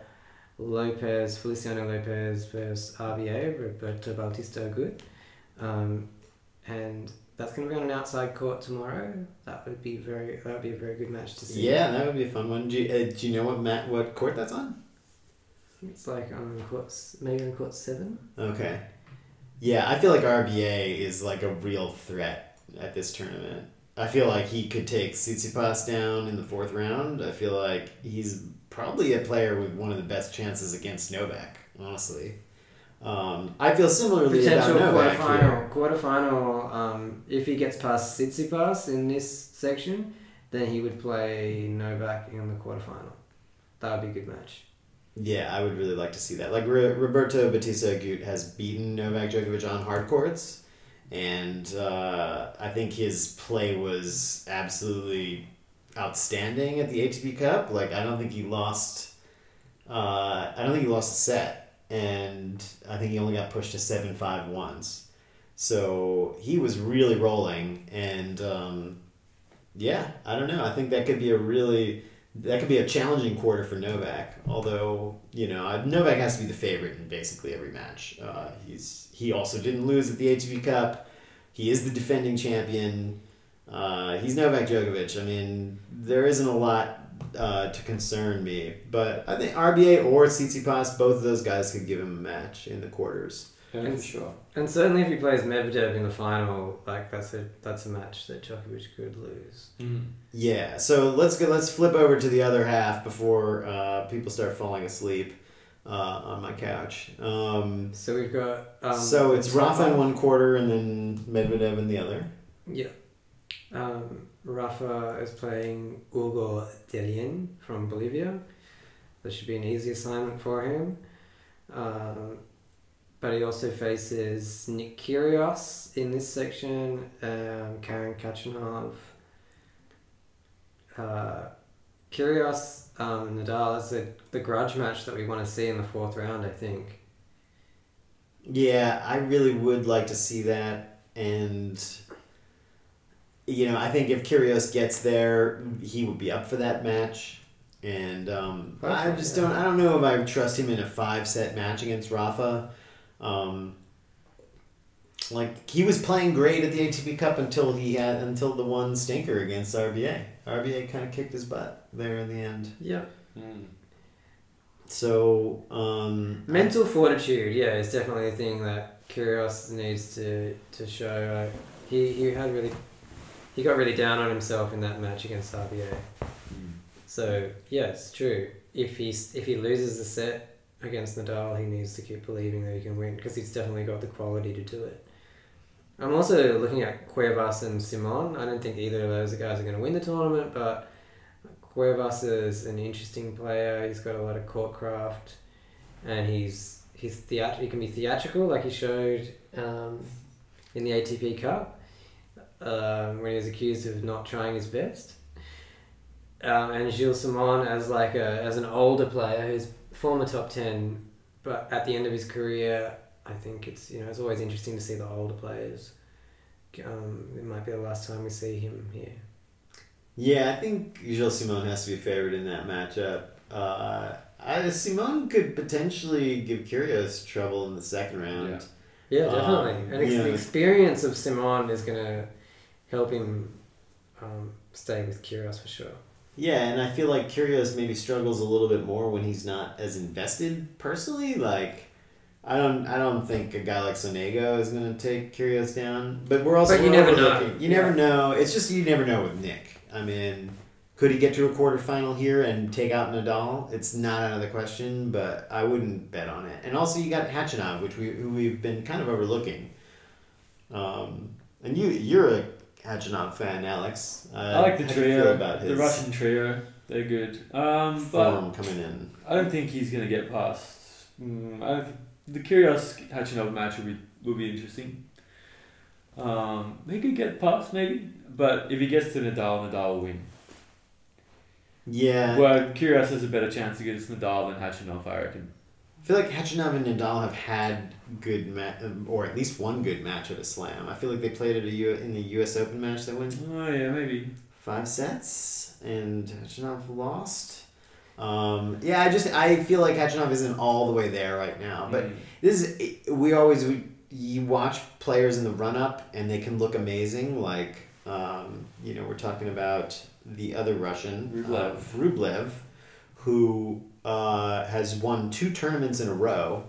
Lopez, Feliciano Lopez versus RBA, Roberto Bautista Agut. Um, and that's going to be on an outside court tomorrow. That would be very. That would be a very good match to see. Yeah, that would be a fun one. Do you, uh, do you know what mat what court that's on? it's like on court, maybe on court seven. Okay. Yeah, I feel like RBA is like a real threat at this tournament. I feel like he could take Tsitsipas down in the fourth round. I feel like he's probably a player with one of the best chances against Novak, honestly. Um, I feel similarly Potential about Novak quarterfinal. Quarterfinal. Um, if he gets past Tsitsipas in this section, then he would play Novak in the quarterfinal. That would be a good match. Yeah, I would really like to see that. Like Ro- Roberto Bautista Agut has beaten Novak Djokovic on hard courts, and uh, I think his play was absolutely outstanding at the ATP Cup. Like I don't think he lost. Uh, I don't think he lost a set, and I think he only got pushed to seven five once. So he was really rolling, and um, yeah, I don't know. I think that could be a really that could be a challenging quarter for Novak. Although you know Novak has to be the favorite in basically every match. Uh, he's he also didn't lose at the ATP Cup. He is the defending champion. Uh, he's Novak Djokovic. I mean, there isn't a lot uh, to concern me, but I think RBA or Tsitsipas, both of those guys could give him a match in the quarters. Yeah, And- sure. And certainly, if he plays Medvedev in the final, like that's a that's a match that Djokovic could lose. Mm. Yeah, so let's go. Let's flip over to the other half before uh, people start falling asleep uh, on my couch. Um, So we've got. Um, so it's Rafa in one quarter and then Medvedev in the other. Yeah. Um, Rafa is playing Hugo Dellien from Bolivia. That should be an easy assignment for him. Um, but he also faces Nick Kyrgios in this section, um, Karen Khachanov. Uh, Kyrgios um, Nadal is the, the grudge match that we want to see in the fourth round, I think. Yeah, I really would like to see that, and you know, I think if Kyrgios gets there, he would be up for that match. And um, I just don't. I don't know if I would trust him in a five set match against Rafa. Um, like he was playing great at the ATP Cup until he had until the one stinker against RBA. RBA kind of kicked his butt there in the end. Yeah. Mm. So um, Mental fortitude, yeah, is definitely a thing that Kyrgios needs to to show. Like, he he had really, he got really down on himself in that match against RBA. So yeah, it's true. If he if he loses the set against Nadal, he needs to keep believing that he can win because he's definitely got the quality to do it. I'm also looking at Cuevas and Simon. I don't think either of those guys are going to win the tournament, but Cuevas is an interesting player. He's got a lot of court craft, and he's he's theat- he can be theatrical, like he showed um, in the ATP Cup um, when he was accused of not trying his best. Um, and Gilles Simon as like a as an older player who's former top ten, but at the end of his career, I think it's you know it's always interesting to see the older players. Um, it might be the last time we see him here. Yeah, I think Gilles Simon has to be favored in that matchup. Uh, I, Simon could potentially give Kyrgios trouble in the second round. Yeah, Um, definitely. and ex- yeah. the experience of Simon is going to help him um, stay with Kyrgios for sure. Yeah, and I feel like Kyrgios maybe struggles a little bit more when he's not as invested personally. Like, I don't, I don't think a guy like Sonego is going to take Kyrgios down. But we're also But you never know. You never know. It's just you never know with Nick. I mean, could he get to a quarterfinal here and take out Nadal? It's not out of the question, but I wouldn't bet on it. And also, you got Khachanov, which we who we've been kind of overlooking. Um, and you, you're a Khachanov fan, Alex. Uh, I like the how do you feel trio, about the Russian trio. They're good. Um, but form coming in. I don't think he's gonna get past. Mm, I don't think the Kyrgios Khachanov match will be will be interesting. Um, he could get past maybe, but if he gets to Nadal, Nadal will win. Yeah, Well, Kyrgios has a better chance against Nadal than Khachanov, I reckon. I feel like Khachanov and Nadal have had good ma- or at least one good match at a slam. I feel like they played at a U- in the U.S. Open match. They went Oh yeah, maybe. five sets, and Khachanov lost. Um, yeah, I just I feel like Khachanov isn't all the way there right now. But Mm. this is we always we, you watch players in the run up and they can look amazing. Like um, you know we're talking about the other Russian Rublev. uh, Rublev, who uh, has won two tournaments in a row,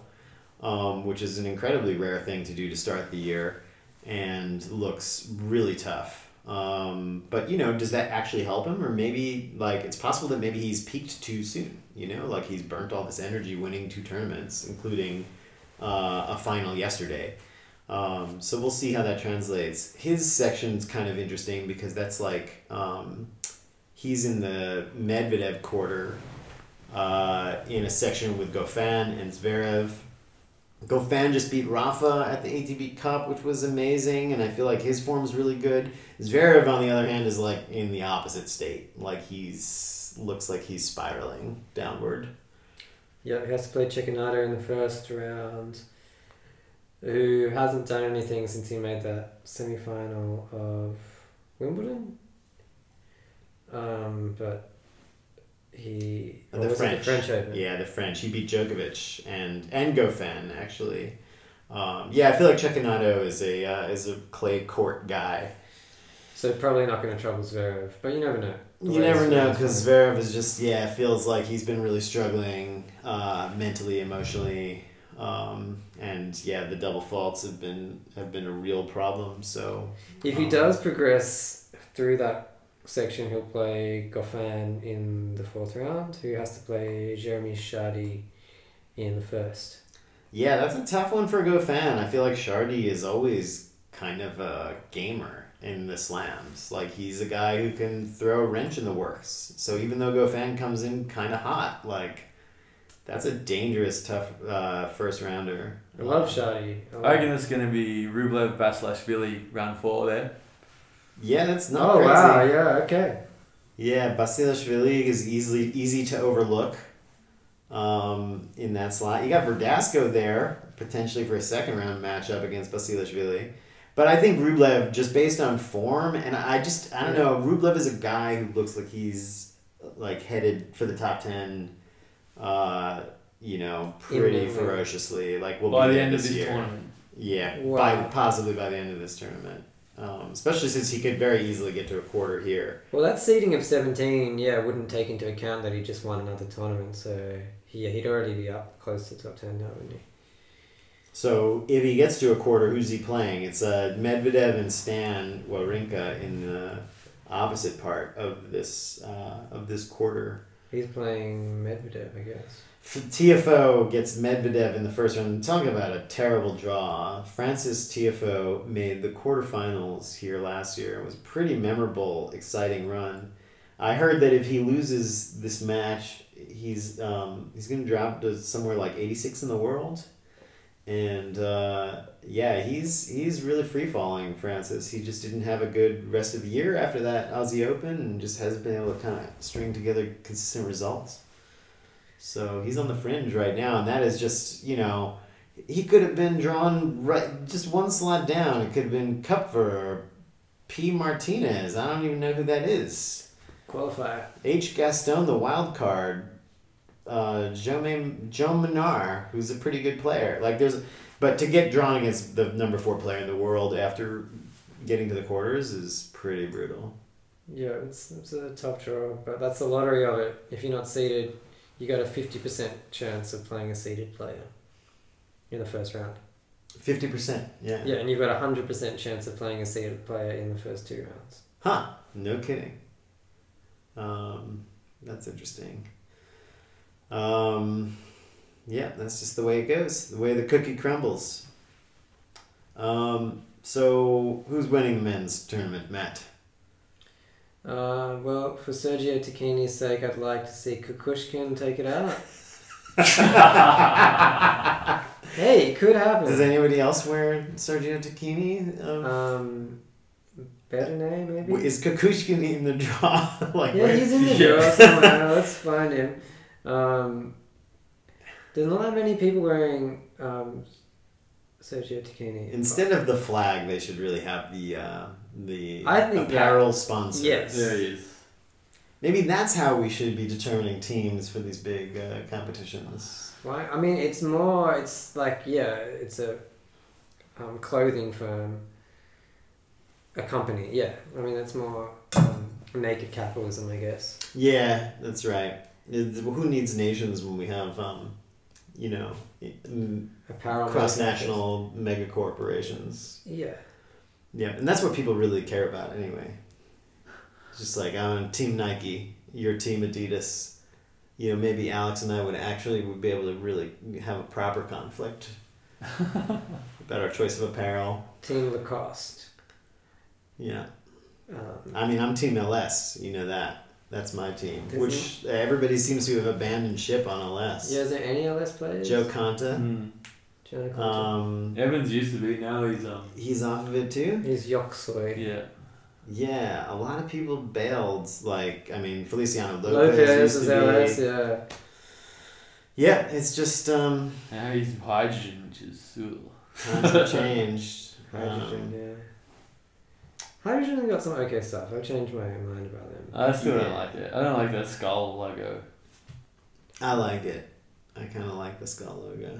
um, which is an incredibly rare thing to do to start the year, and looks really tough. Um, but you know, does that actually help him, or maybe like it's possible that maybe he's peaked too soon? You know, like he's burnt all this energy winning two tournaments, including uh, a final yesterday. Um, so we'll see how that translates. His section's kind of interesting because that's like um, he's in the Medvedev quarter uh, in a section with Goffin and Zverev. Goffin just beat Rafa at the ATP Cup, which was amazing, and I feel like his form is really good. Zverev, on the other hand, is like in the opposite state. Like he's looks like he's spiraling downward. Yeah, he has to play Cecchinato in the first round, who hasn't done anything since he made that semi final of Wimbledon. Um, but he. The was it French. The French Open. Yeah, the French. He beat Djokovic and and Goffin actually. Um, yeah, I feel like Cecchinato is a uh, is a clay court guy. So probably not going to trouble Zverev, but you never know. You never know because. Zverev is just yeah feels like he's been really struggling uh, mentally, emotionally. Um, and yeah, the double faults have been have been a real problem. So If he Um, does progress through that section, he'll play Goffin in the fourth round, who has to play Jeremy Chardy in the first. yeah, that's a tough one for a Goffin. I feel like Chardy is always kind of a gamer in the slams. Like he's a guy who can throw a wrench in the works. So even though Goffin comes in kind of hot, like that's a dangerous, tough uh, first rounder. I love Chardy. I I love- reckon it's going to be Rublev, Basilashvili, round four there. Yeah, that's not oh crazy. wow! Yeah. Okay. Yeah, Basilashvili is easily easy to overlook um, in that slot. You got Verdasco there, potentially for a second round matchup against Basilashvili. But I think Rublev, just based on form, and I just, I don't know, Rublev is a guy who looks like he's like headed for the top 10, uh, you know, pretty ferociously. Like, we'll by be the there end of this this year. tournament. Yeah, Wow. by, possibly by the end of this tournament. Um, especially since he could very easily get to a quarter here. Well, that seeding of seventeen, yeah, wouldn't take into account that he just won another tournament, so yeah, he'd already be up close to top ten now, wouldn't he? So if he gets to a quarter, who's he playing? It's uh, Medvedev and Stan Wawrinka in the opposite part of this uh, of this quarter. He's playing Medvedev, I guess. Tiafoe gets Medvedev in the first round. Talking about a terrible draw. Francis Tiafoe made the quarterfinals here last year. It was a pretty memorable, exciting run. I heard that if he loses this match, he's um, he's going to drop to somewhere like 86 in the world. And uh, yeah, he's he's really free falling, Francis. He just didn't have a good rest of the year after that Aussie Open, and just hasn't been able to kind of string together consistent results. So he's on the fringe right now, and that is just you know, he could have been drawn right just one slot down. It could have been Kupfer or P Martinez. I don't even know who that is. Qualifier. H Gaston, the wild card. Uh, Joe, May- Joe Menard, who's a pretty good player. Like there's, but to get drawn against the number four player in the world after getting to the quarters is pretty brutal. Yeah, it's, it's a tough draw, but that's the lottery of it. If you're not seeded, you got a 50% chance of playing a seeded player in the first round. Fifty percent, yeah. Yeah, and you've got a 100% chance of playing a seeded player in the first two rounds. Huh? No kidding. Um, that's interesting. Um, yeah, that's just the way it goes. The way the cookie crumbles. Um, so who's winning the men's tournament, Matt? Uh, well, for Sergio Tacchini's sake, I'd like to see Kukushkin take it out. hey, it could happen. Does anybody else wear Sergio Tacchini? Um, Um, Berdinay, maybe? is Kukushkin in the draw? like, yeah, where- he's in the Yeah. draw somehow. Let's find him. Um, there's not that many people wearing um, Sergio Tacchini. Instead of the flag, they should really have the uh, the I think apparel sponsor. Yes. There he is. Maybe that's how we should be determining teams for these big uh, competitions. Why? I mean, it's more. It's like yeah, it's a um, clothing firm, a company. Yeah, I mean that's more um, naked capitalism, I guess. Yeah, that's right. It's- who needs nations when we have, um, you know, Apparel. cross national mega corporations? Yeah. Yeah, and that's what people really care about anyway. It's just like I'm Team Nike, you're Team Adidas. You know, maybe Alex and I would actually would be able to really have a proper conflict about our choice of apparel. Team Lacoste. Yeah, Um, I mean, I'm Team LS. You know that. That's my team, Isn't which everybody seems to have abandoned ship on LS. yeah, is there any LS players? Jo Konta, Mm. Johanna Konta. um, Evans used to be. Now he's um. he's off of it too. He's Yoxoy. Yeah. Yeah, a lot of people bailed. Like, I mean, Feliciano Lopez, Lopez used is to LS, be. yeah. Yeah, it's just um, Now he's hydrogen, which is. Ugh. times have changed. Hydrogen, Um, yeah. Hydrogen got some okay stuff. I've changed my mind about them. I still don't like it. I don't like that skull logo. I like it. I kind of like the skull logo.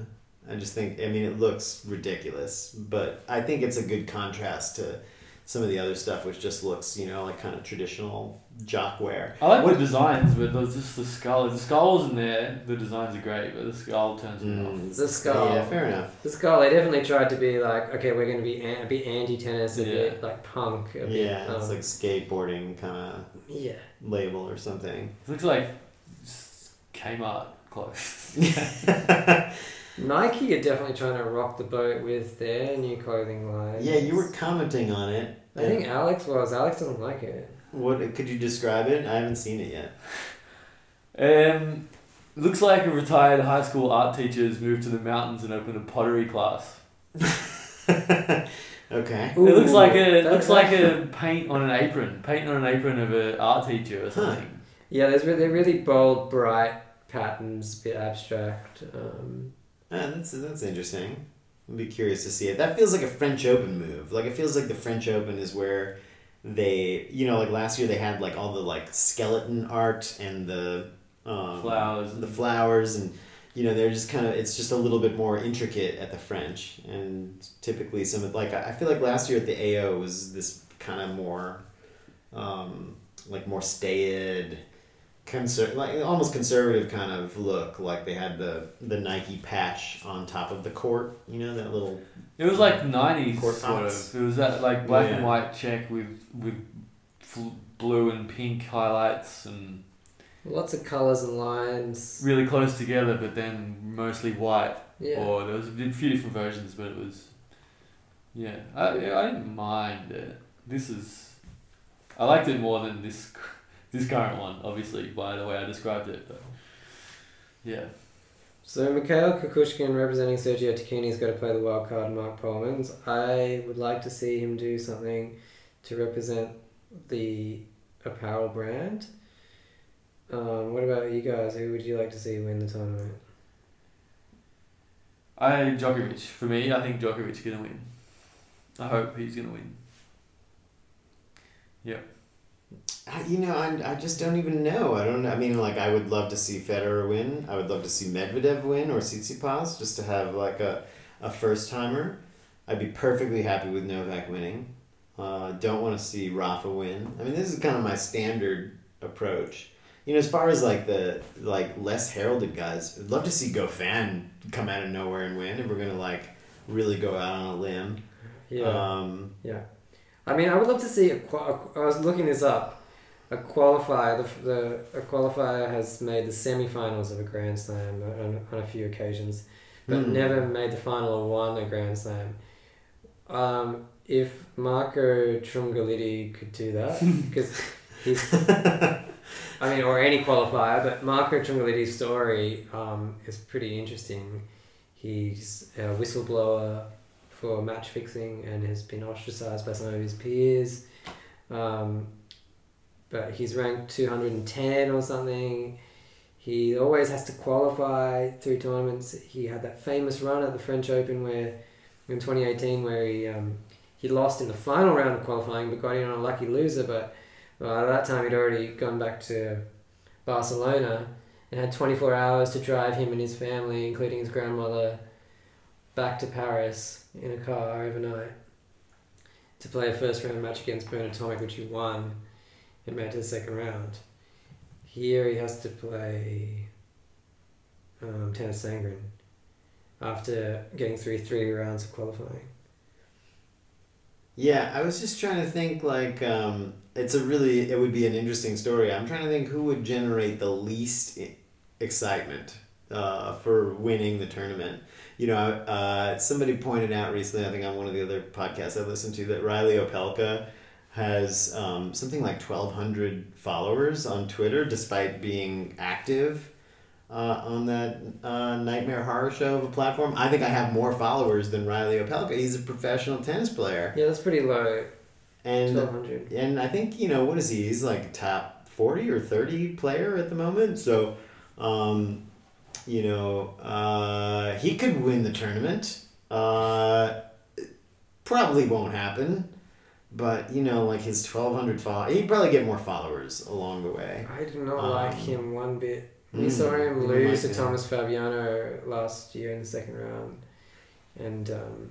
I just think, I mean, it looks ridiculous, but I think it's a good contrast to some of the other stuff, which just looks, you know, like kind of traditional jock wear. I like What- the designs, but there's just the skull. The skull's in there. The designs are great, but the skull turns me off. Mm, The skull. Yeah, fair enough. The skull, they definitely tried to be like, okay, we're going to be an- a bit anti-tennis, a Yeah. bit like punk, a bit, Yeah, it's um, like skateboarding kind of yeah. label or something. It looks like s- Kmart clothes. Nike are definitely trying to rock the boat with their new clothing line. yeah, you were commenting on it. I think Alex was. Alex doesn't like it. What could you describe it? I haven't seen it yet. Um, looks like a retired high school art teacher has moved to the mountains and opened a pottery class. okay. it looks like a that- looks like a paint on an apron, paint on an apron of an art teacher or something. Yeah, there's really, really bold, bright patterns, bit abstract. Um, Ah, that's that's interesting. I'd be curious to see it. That feels like a French Open move. Like it feels like the French Open is where they, you know, like last year they had like all the like skeleton art and the um, Flowers. the flowers, and you know they're just kind of it's just a little bit more intricate at the French, and typically some of like I feel like last year at the AO was this kind of more, um, like more staid. Conser- like almost conservative kind of look, like they had the the Nike patch on top of the court, you know that little It was like nineties Court sort tops. of. It was that like black Yeah. and white check with with fl- blue and pink highlights and lots of colours and lines. really close together, but then mostly white. Yeah. Or there was a few different versions, but it was yeah. I I didn't mind it. This is I liked it more than this this current one, obviously by the way I described it. But yeah, So Mikhail Kukushkin representing Sergio Tacchini's got to play the wild card Marc Polmans. I would like to see him do something to represent the apparel brand. Um, what about you guys? Who would you like to see win the tournament? I Djokovic for me. I think Djokovic is gonna win. I hope he's gonna win. I- You know, I, I just don't even know. I don't. I mean, like, I would love to see Federer win. I would love to see Medvedev win or Tsitsipas, just to have like a, a first timer. I'd be perfectly happy with Novak winning. Uh, don't want to see Rafa win. I mean, this is kind of my standard approach. You know, as far as like the like less heralded guys, I'd love to see Goffin come out of nowhere and win. If we're gonna like really go out on a limb. Yeah. Um, I mean, I would love to see. A, a, I was looking this up. A qualifier, the, the a qualifier has made the semi-finals of a Grand Slam on, on a few occasions, but Hmm. never made the final or won a Grand Slam. Um, if Marco Trungelliti could do that, because he's, I mean, or any qualifier, but Marco Trungelliti's story um, is pretty interesting. He's a whistleblower for match fixing and has been ostracized by some of his peers. Um, but he's ranked 210 or something. He always has to qualify through tournaments. He had that famous run at the French Open where in 2018 where he um, he lost in the final round of qualifying but got in on a lucky loser. But well, at that time he'd already gone back to Barcelona and had 24 hours to drive him and his family, including his grandmother, back to Paris in a car overnight to play a first round match against Bernard Tomic, which he won and made to the second round. Here he has to play um, Tennys Sandgren after getting through three rounds of qualifying. Yeah, I was just trying to think like um, it's a really it would be an interesting story. I'm trying to think who would generate the least excitement uh, for winning the tournament. You know, uh, somebody pointed out recently, I think on one of the other podcasts I listened to, that Reilly Opelka has um, something like 1,200 followers on Twitter, despite being active uh, on that uh, Nightmare Horror Show of a platform. I think I have more followers than Reilly Opelka. He's a professional tennis player. Yeah, that's pretty low. And 1200. and I think you know what is he? He's like a top forty or thirty player at the moment. So, um, you know, uh, he could win the tournament. Uh, probably won't happen, but you know, like his twelve hundred follow, he'd probably get more followers along the way. I do not Um, like him one bit. We mm, saw him lose to. Thomas Fabbiano last year in the second round, and um,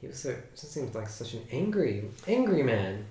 he was so just seems like such an angry, angry man.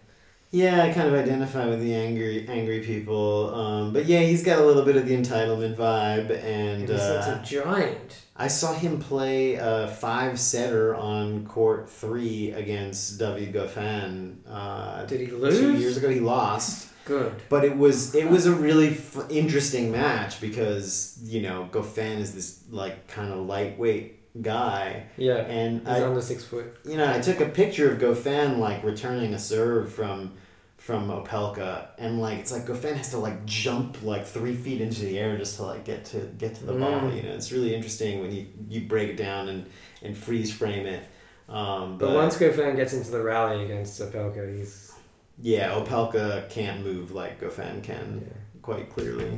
Yeah, I kind of identify with the angry, angry people. Um, but yeah, he's got a little bit of the entitlement vibe, and And he's such uh, a giant. I saw him play a five setter on court three against David Goffin. Uh, Did he lose? Two years ago, he lost. Good. But it was it was a really f- interesting match because you know Goffin is this like kind of lightweight guy, Yeah. and He's I under six foot. you know I took a picture of Goffin like returning a serve from from Opelka, and like it's like Goffin has to like jump like three feet into the air just to like get to get to the ball. Mm. You know, it's really interesting when you you break it down and and freeze frame it. Um, But, but once Goffin gets into the rally against Opelka, he's yeah, Opelka can't move like Goffin can yeah. quite clearly.